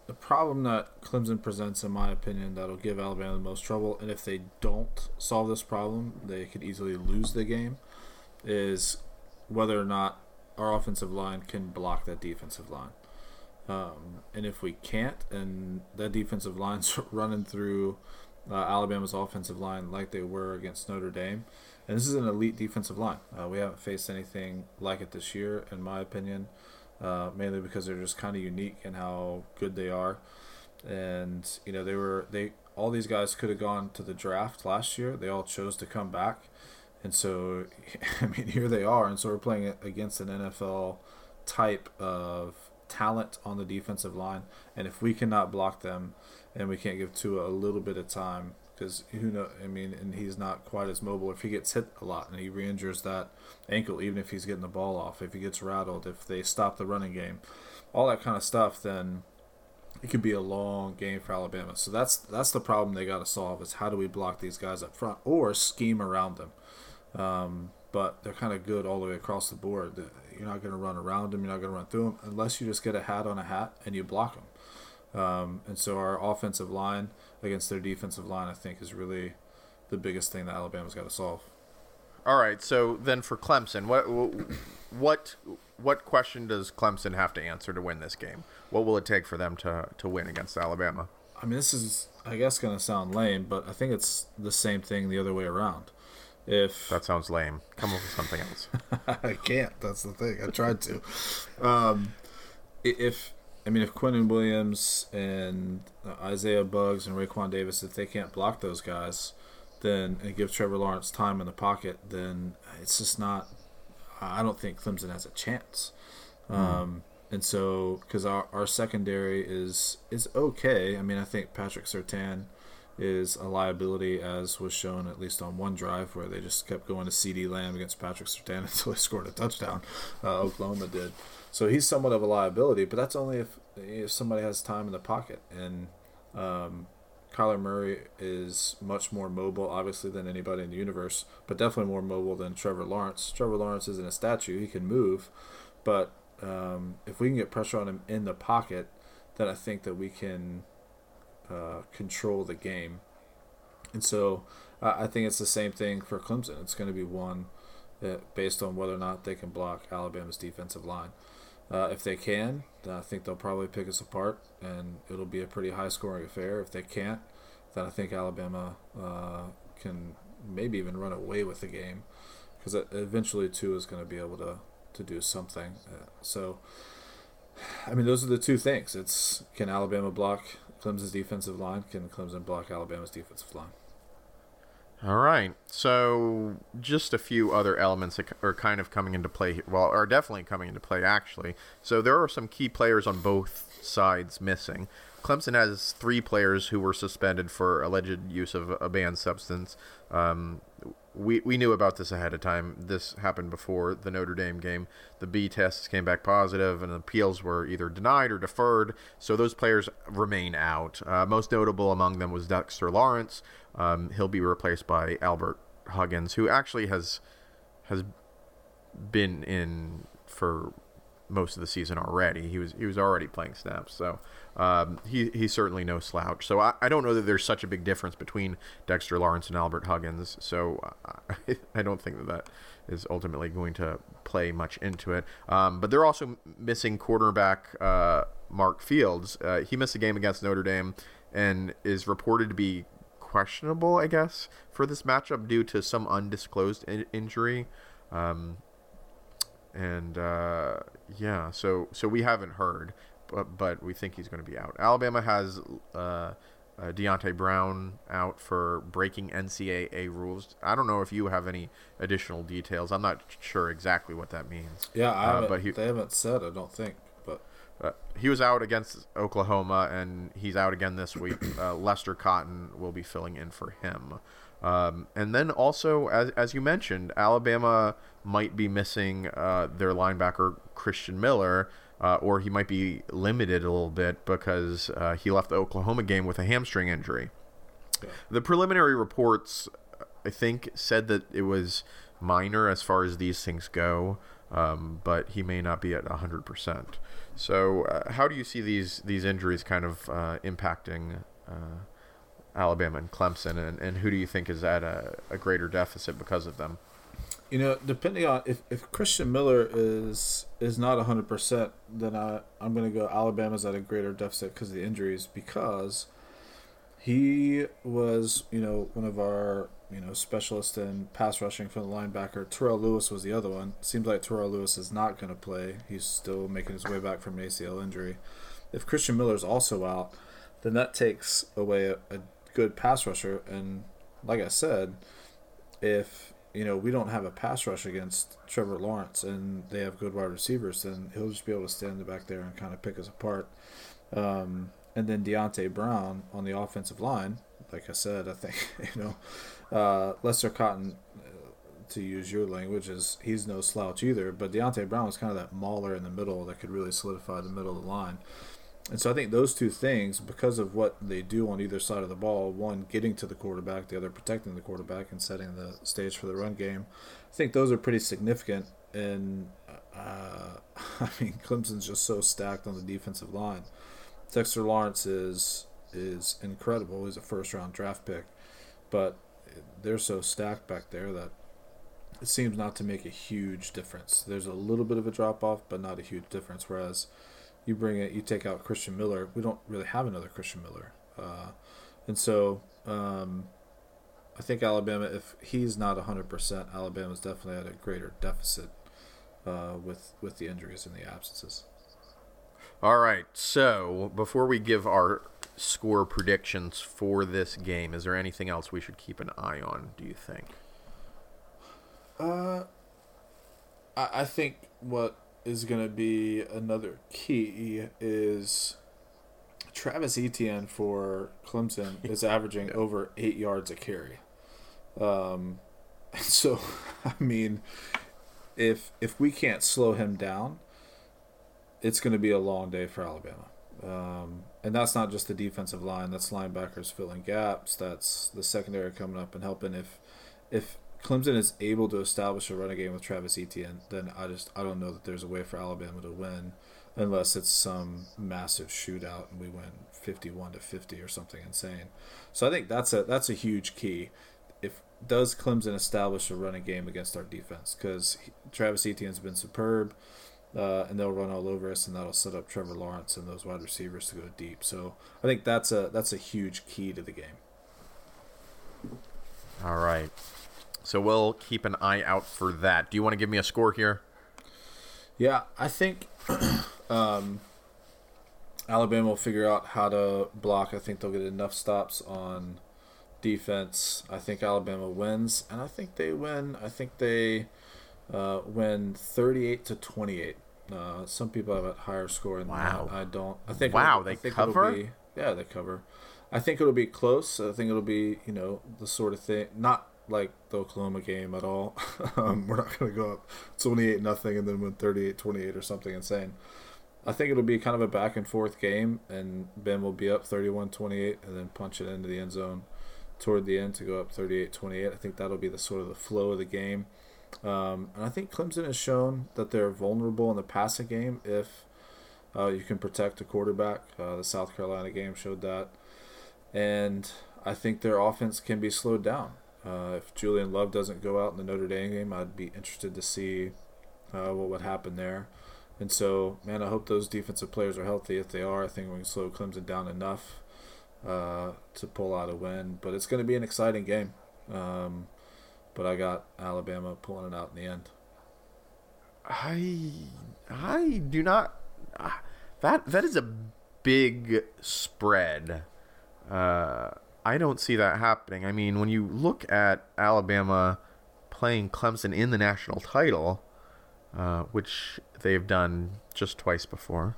Speaker 3: the problem that Clemson presents, in my opinion, that'll give Alabama the most trouble, and if they don't solve this problem, they could easily lose the game, is whether or not our offensive line can block that defensive line. Um, and if we can't, and that defensive line's [laughs] running through uh, Alabama's offensive line like they were against Notre Dame, and this is an elite defensive line. Uh, we haven't faced anything like it this year, in my opinion uh, mainly because they're just kind of unique in how good they are. And you know they were they all these guys could have gone to the draft last year. They all chose to come back, and so [laughs] I mean here they are. And so we're playing against an NFL type of talent on the defensive line. And if we cannot block them, and we can't give Tua a little bit of time. Because who know? I mean, and he's not quite as mobile. If he gets hit a lot and he re-injures that ankle, even if he's getting the ball off, if he gets rattled, if they stop the running game, all that kind of stuff, then it could be a long game for Alabama. So that's that's the problem they got to solve is how do we block these guys up front or scheme around them. Um, but they're kind of good all the way across the board. You're not going to run around them. You're not going to run through them unless you just get a hat on a hat and you block them. Um, and so our offensive line against their defensive line, I think, is really the biggest thing that Alabama's got to solve.
Speaker 2: All right. So then for Clemson, what what what question does Clemson have to answer to win this game? What will it take for them to to win against Alabama?
Speaker 3: I mean, this is, I guess, going to sound lame, but I think it's the same thing the other way around. If
Speaker 2: That sounds lame. Come up with something else. [laughs]
Speaker 3: I can't. That's the thing. I tried to. Um, if I mean, if Quinnen Williams and uh, Isaiah Buggs and Raekwon Davis, if they can't block those guys, then and give Trevor Lawrence time in the pocket, then it's just not. I don't think Clemson has a chance. Um, and so, because our, our secondary is is okay. I mean, I think Patrick Surtain is a liability, as was shown at least on one drive where they just kept going to CeeDee Lamb against Patrick Surtain [laughs] until he scored a touchdown. Uh, Oklahoma did. So he's somewhat of a liability, but that's only if if somebody has time in the pocket. And um, Kyler Murray is much more mobile, obviously, than anybody in the universe, but definitely more mobile than Trevor Lawrence. Trevor Lawrence isn't a statue; he can move, but um, if we can get pressure on him in the pocket, then I think that we can uh, control the game. And so uh, I think it's the same thing for Clemson. It's going to be one based on whether or not they can block Alabama's defensive line. Uh, if they can, I think they'll probably pick us apart, and it'll be a pretty high scoring affair. If they can't, then I think Alabama uh, can maybe even run away with the game because eventually Tua is going to be able to to do something. Uh, so, I mean, those are the two things. It's can Alabama block Clemson's defensive line? Can Clemson block Alabama's defensive line?
Speaker 2: All right. So, just a few other elements that are kind of coming into play. Well, are definitely coming into play, actually. So, there are some key players on both sides missing. Clemson has three players who were suspended for alleged use of a banned substance. Um, we, we knew about this ahead of time. This happened before the Notre Dame game. The B tests came back positive, and appeals were either denied or deferred. So those players remain out. Uh, most notable among them was Dexter Lawrence. Um, he'll be replaced by Albert Huggins, who actually has has been in for most of the season already. He was he was already playing snaps, so um, he he's certainly no slouch. So I, I don't know that there's such a big difference between Dexter Lawrence and Albert Huggins. So I, [laughs] I don't think that that is ultimately going to play much into it. Um, but they're also missing quarterback uh, Mark Fields. Uh, he missed a game against Notre Dame and is reported to be questionable, I guess, for this matchup due to some undisclosed in- injury. Um, and uh, yeah, so so we haven't heard, but but we think he's going to be out. Alabama has uh, uh, Deonte Brown out for breaking NCAA rules. I don't know if you have any additional details. I'm not sure exactly what that means.
Speaker 3: Yeah, I uh, but he, they haven't said. I don't think, but.
Speaker 2: Uh, he was out against Oklahoma, and he's out again this week. Uh, Lester Cotton will be filling in for him. Um, and then also, as, as you mentioned, Alabama might be missing uh, their linebacker Christian Miller, uh, or he might be limited a little bit because uh, he left the Oklahoma game with a hamstring injury. The preliminary reports, I think, said that it was minor as far as these things go, um, but he may not be at 100%. So, uh, how do you see these, these injuries kind of uh, impacting? Uh, Alabama and Clemson, and, and who do you think is at a, a greater deficit because of them?
Speaker 3: You know, depending on if, if Christian Miller is is not hundred percent, then I I'm gonna go Alabama's at a greater deficit because of the injuries because he was you know one of our you know specialists in pass rushing from the linebacker. Terrell Lewis was the other one. Seems like Terrell Lewis is not going to play. He's still making his way back from an ACL injury. If Christian Miller's also out, then that takes away a, a good pass rusher. And like I said, if you know we don't have a pass rush against Trevor Lawrence and they have good wide receivers, then he'll just be able to stand back there and kind of pick us apart. Um, and then Deonte Brown on the offensive line, like I said, I think [laughs] you know uh, Lester Cotton, uh, to use your language, is he's no slouch either. But Deonte Brown was kind of that mauler in the middle that could really solidify the middle of the line. And so I think those two things, because of what they do on either side of the ball, one getting to the quarterback, the other protecting the quarterback and setting the stage for the run game, I think those are pretty significant. And uh, [laughs] I mean, Clemson's just so stacked on the defensive line. Dexter Lawrence is is incredible. He's a first round draft pick, but they're so stacked back there that it seems not to make a huge difference. There's a little bit of a drop off, but not a huge difference. Whereas you bring it, you take out Christian Miller. We don't really have another Christian Miller, uh, and so um, I think Alabama, if he's not hundred percent, Alabama's definitely at a greater deficit uh, with with the injuries and the absences.
Speaker 2: All right. So before we give our score predictions for this game, is there anything else we should keep an eye on? Do you think?
Speaker 3: Uh, I, I think what is going to be another key is Travis Etienne for Clemson [laughs] is averaging over eight yards a carry. Um, [laughs] so, I mean, if if we can't slow him down, it's going to be a long day for Alabama. Um, and that's not just the defensive line; that's linebackers filling gaps. That's the secondary coming up and helping. If if Clemson is able to establish a running game with Travis Etienne, then I just I don't know that there's a way for Alabama to win unless it's some massive shootout and we win 51 to 50 or something insane. So I think that's a that's a huge key. If does Clemson establish a running game against our defense cuz Travis Etienne's been superb. uh, and they'll run all over us, and that'll set up Trevor Lawrence and those wide receivers to go deep. So I think that's a that's a huge key to the game.
Speaker 2: All right. So we'll keep an eye out for that. Do you want to give me a score here?
Speaker 3: Yeah, I think [clears throat] um, Alabama will figure out how to block. I think they'll get enough stops on defense. I think Alabama wins, and I think they win. I think they uh, win 38 to 28. Uh, some people have a higher score than
Speaker 2: Wow.
Speaker 3: that. I don't. I think.
Speaker 2: Wow, they
Speaker 3: I think
Speaker 2: cover?
Speaker 3: Be, yeah, they cover. I think it'll be close. I think it'll be you know the sort of thing, not like the Oklahoma game at all. [laughs] um, we're not going to go up 28 nothing and then win 38-28 or something insane. I think it'll be kind of a back and forth game, and Ben will be up 31-28 and then punch it into the end zone toward the end to go up 38-28. I think that'll be the sort of the flow of the game. Um, and I think Clemson has shown that they're vulnerable in the passing game if uh, you can protect a quarterback. Uh, the South Carolina game showed that. And I think their offense can be slowed down. Uh, if Julian Love doesn't go out in the Notre Dame game, I'd be interested to see uh, what would happen there. And so, man, I hope those defensive players are healthy. If they are, I think we can slow Clemson down enough uh, to pull out a win. But it's going to be an exciting game. Um, but I got Alabama pulling it out in the end.
Speaker 2: I I do not. ah, That that is a big spread. Uh, I don't see that happening. I mean, when you look at Alabama playing Clemson in the national title, uh, which they've done just twice before,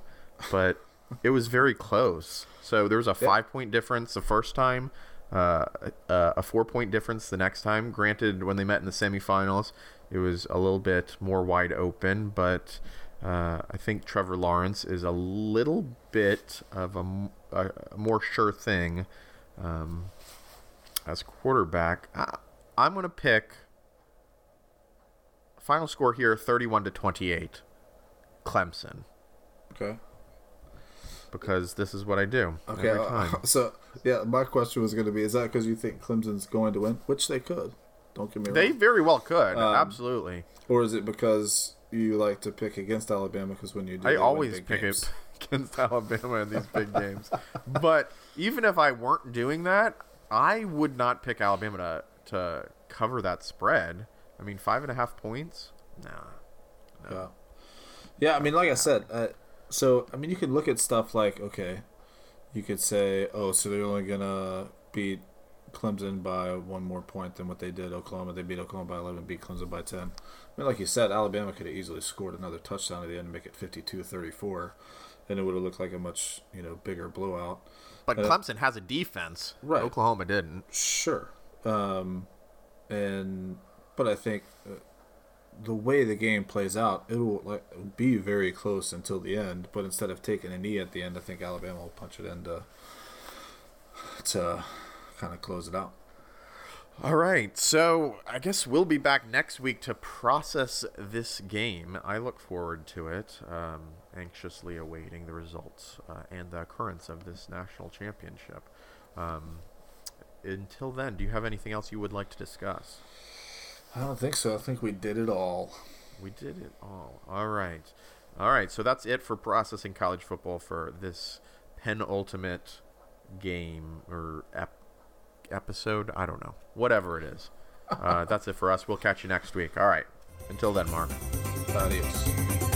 Speaker 2: but [laughs] it was very close. So there was a five point difference the first time, uh, a, a four point difference the next time. Granted, when they met in the semifinals, it was a little bit more wide open, but uh, I think Trevor Lawrence is a little bit of a more sure thing um, as quarterback. I, I'm going to pick final score here 31 to 28 Clemson
Speaker 3: Okay.
Speaker 2: because this is what I do
Speaker 3: Okay. uh, [laughs] so, yeah, my question was going to be is that because you think Clemson's going to win? Which they could. Don't get me
Speaker 2: They very well could.
Speaker 3: Um,
Speaker 2: absolutely.
Speaker 3: Or is it because you like to pick against Alabama because when you do,
Speaker 2: I always pick
Speaker 3: games?
Speaker 2: it against [laughs] Alabama in these big games. But even if I weren't doing that, I would not pick Alabama to, to cover that spread. I mean, five and a half points? Nah.
Speaker 3: Yeah. Yeah, I mean, like I said, uh, so I mean, you could look at stuff like okay, you could say, oh, so they're only gonna beat Clemson by one more point than what they did Oklahoma. They beat Oklahoma by eleven, beat Clemson by ten. I mean, like you said, Alabama could have easily scored another touchdown at the end and make it 52-34, and it would have looked like a much you know bigger blowout.
Speaker 2: But
Speaker 3: Uh,
Speaker 2: Clemson has a defense.
Speaker 3: Right.
Speaker 2: Oklahoma didn't.
Speaker 3: Sure. Um, and but I think uh, the way the game plays out, it will like be very close until the end. But instead of taking a knee at the end, I think Alabama will punch it in to to kind of close it out.
Speaker 2: All right, so I guess we'll be back next week to process this game. I look forward to it, um, anxiously awaiting the results uh, and the occurrence of this national championship. Um, until then, do you have anything else you would like to discuss?
Speaker 3: I don't think so. I think we did it all.
Speaker 2: We did it all. All right. All right, so that's it for processing college football for this penultimate game or ep- episode. I don't know. Whatever it is. Uh, [laughs] that's it for us. We'll catch you next week. All right. Until then, Mark.
Speaker 3: Adios.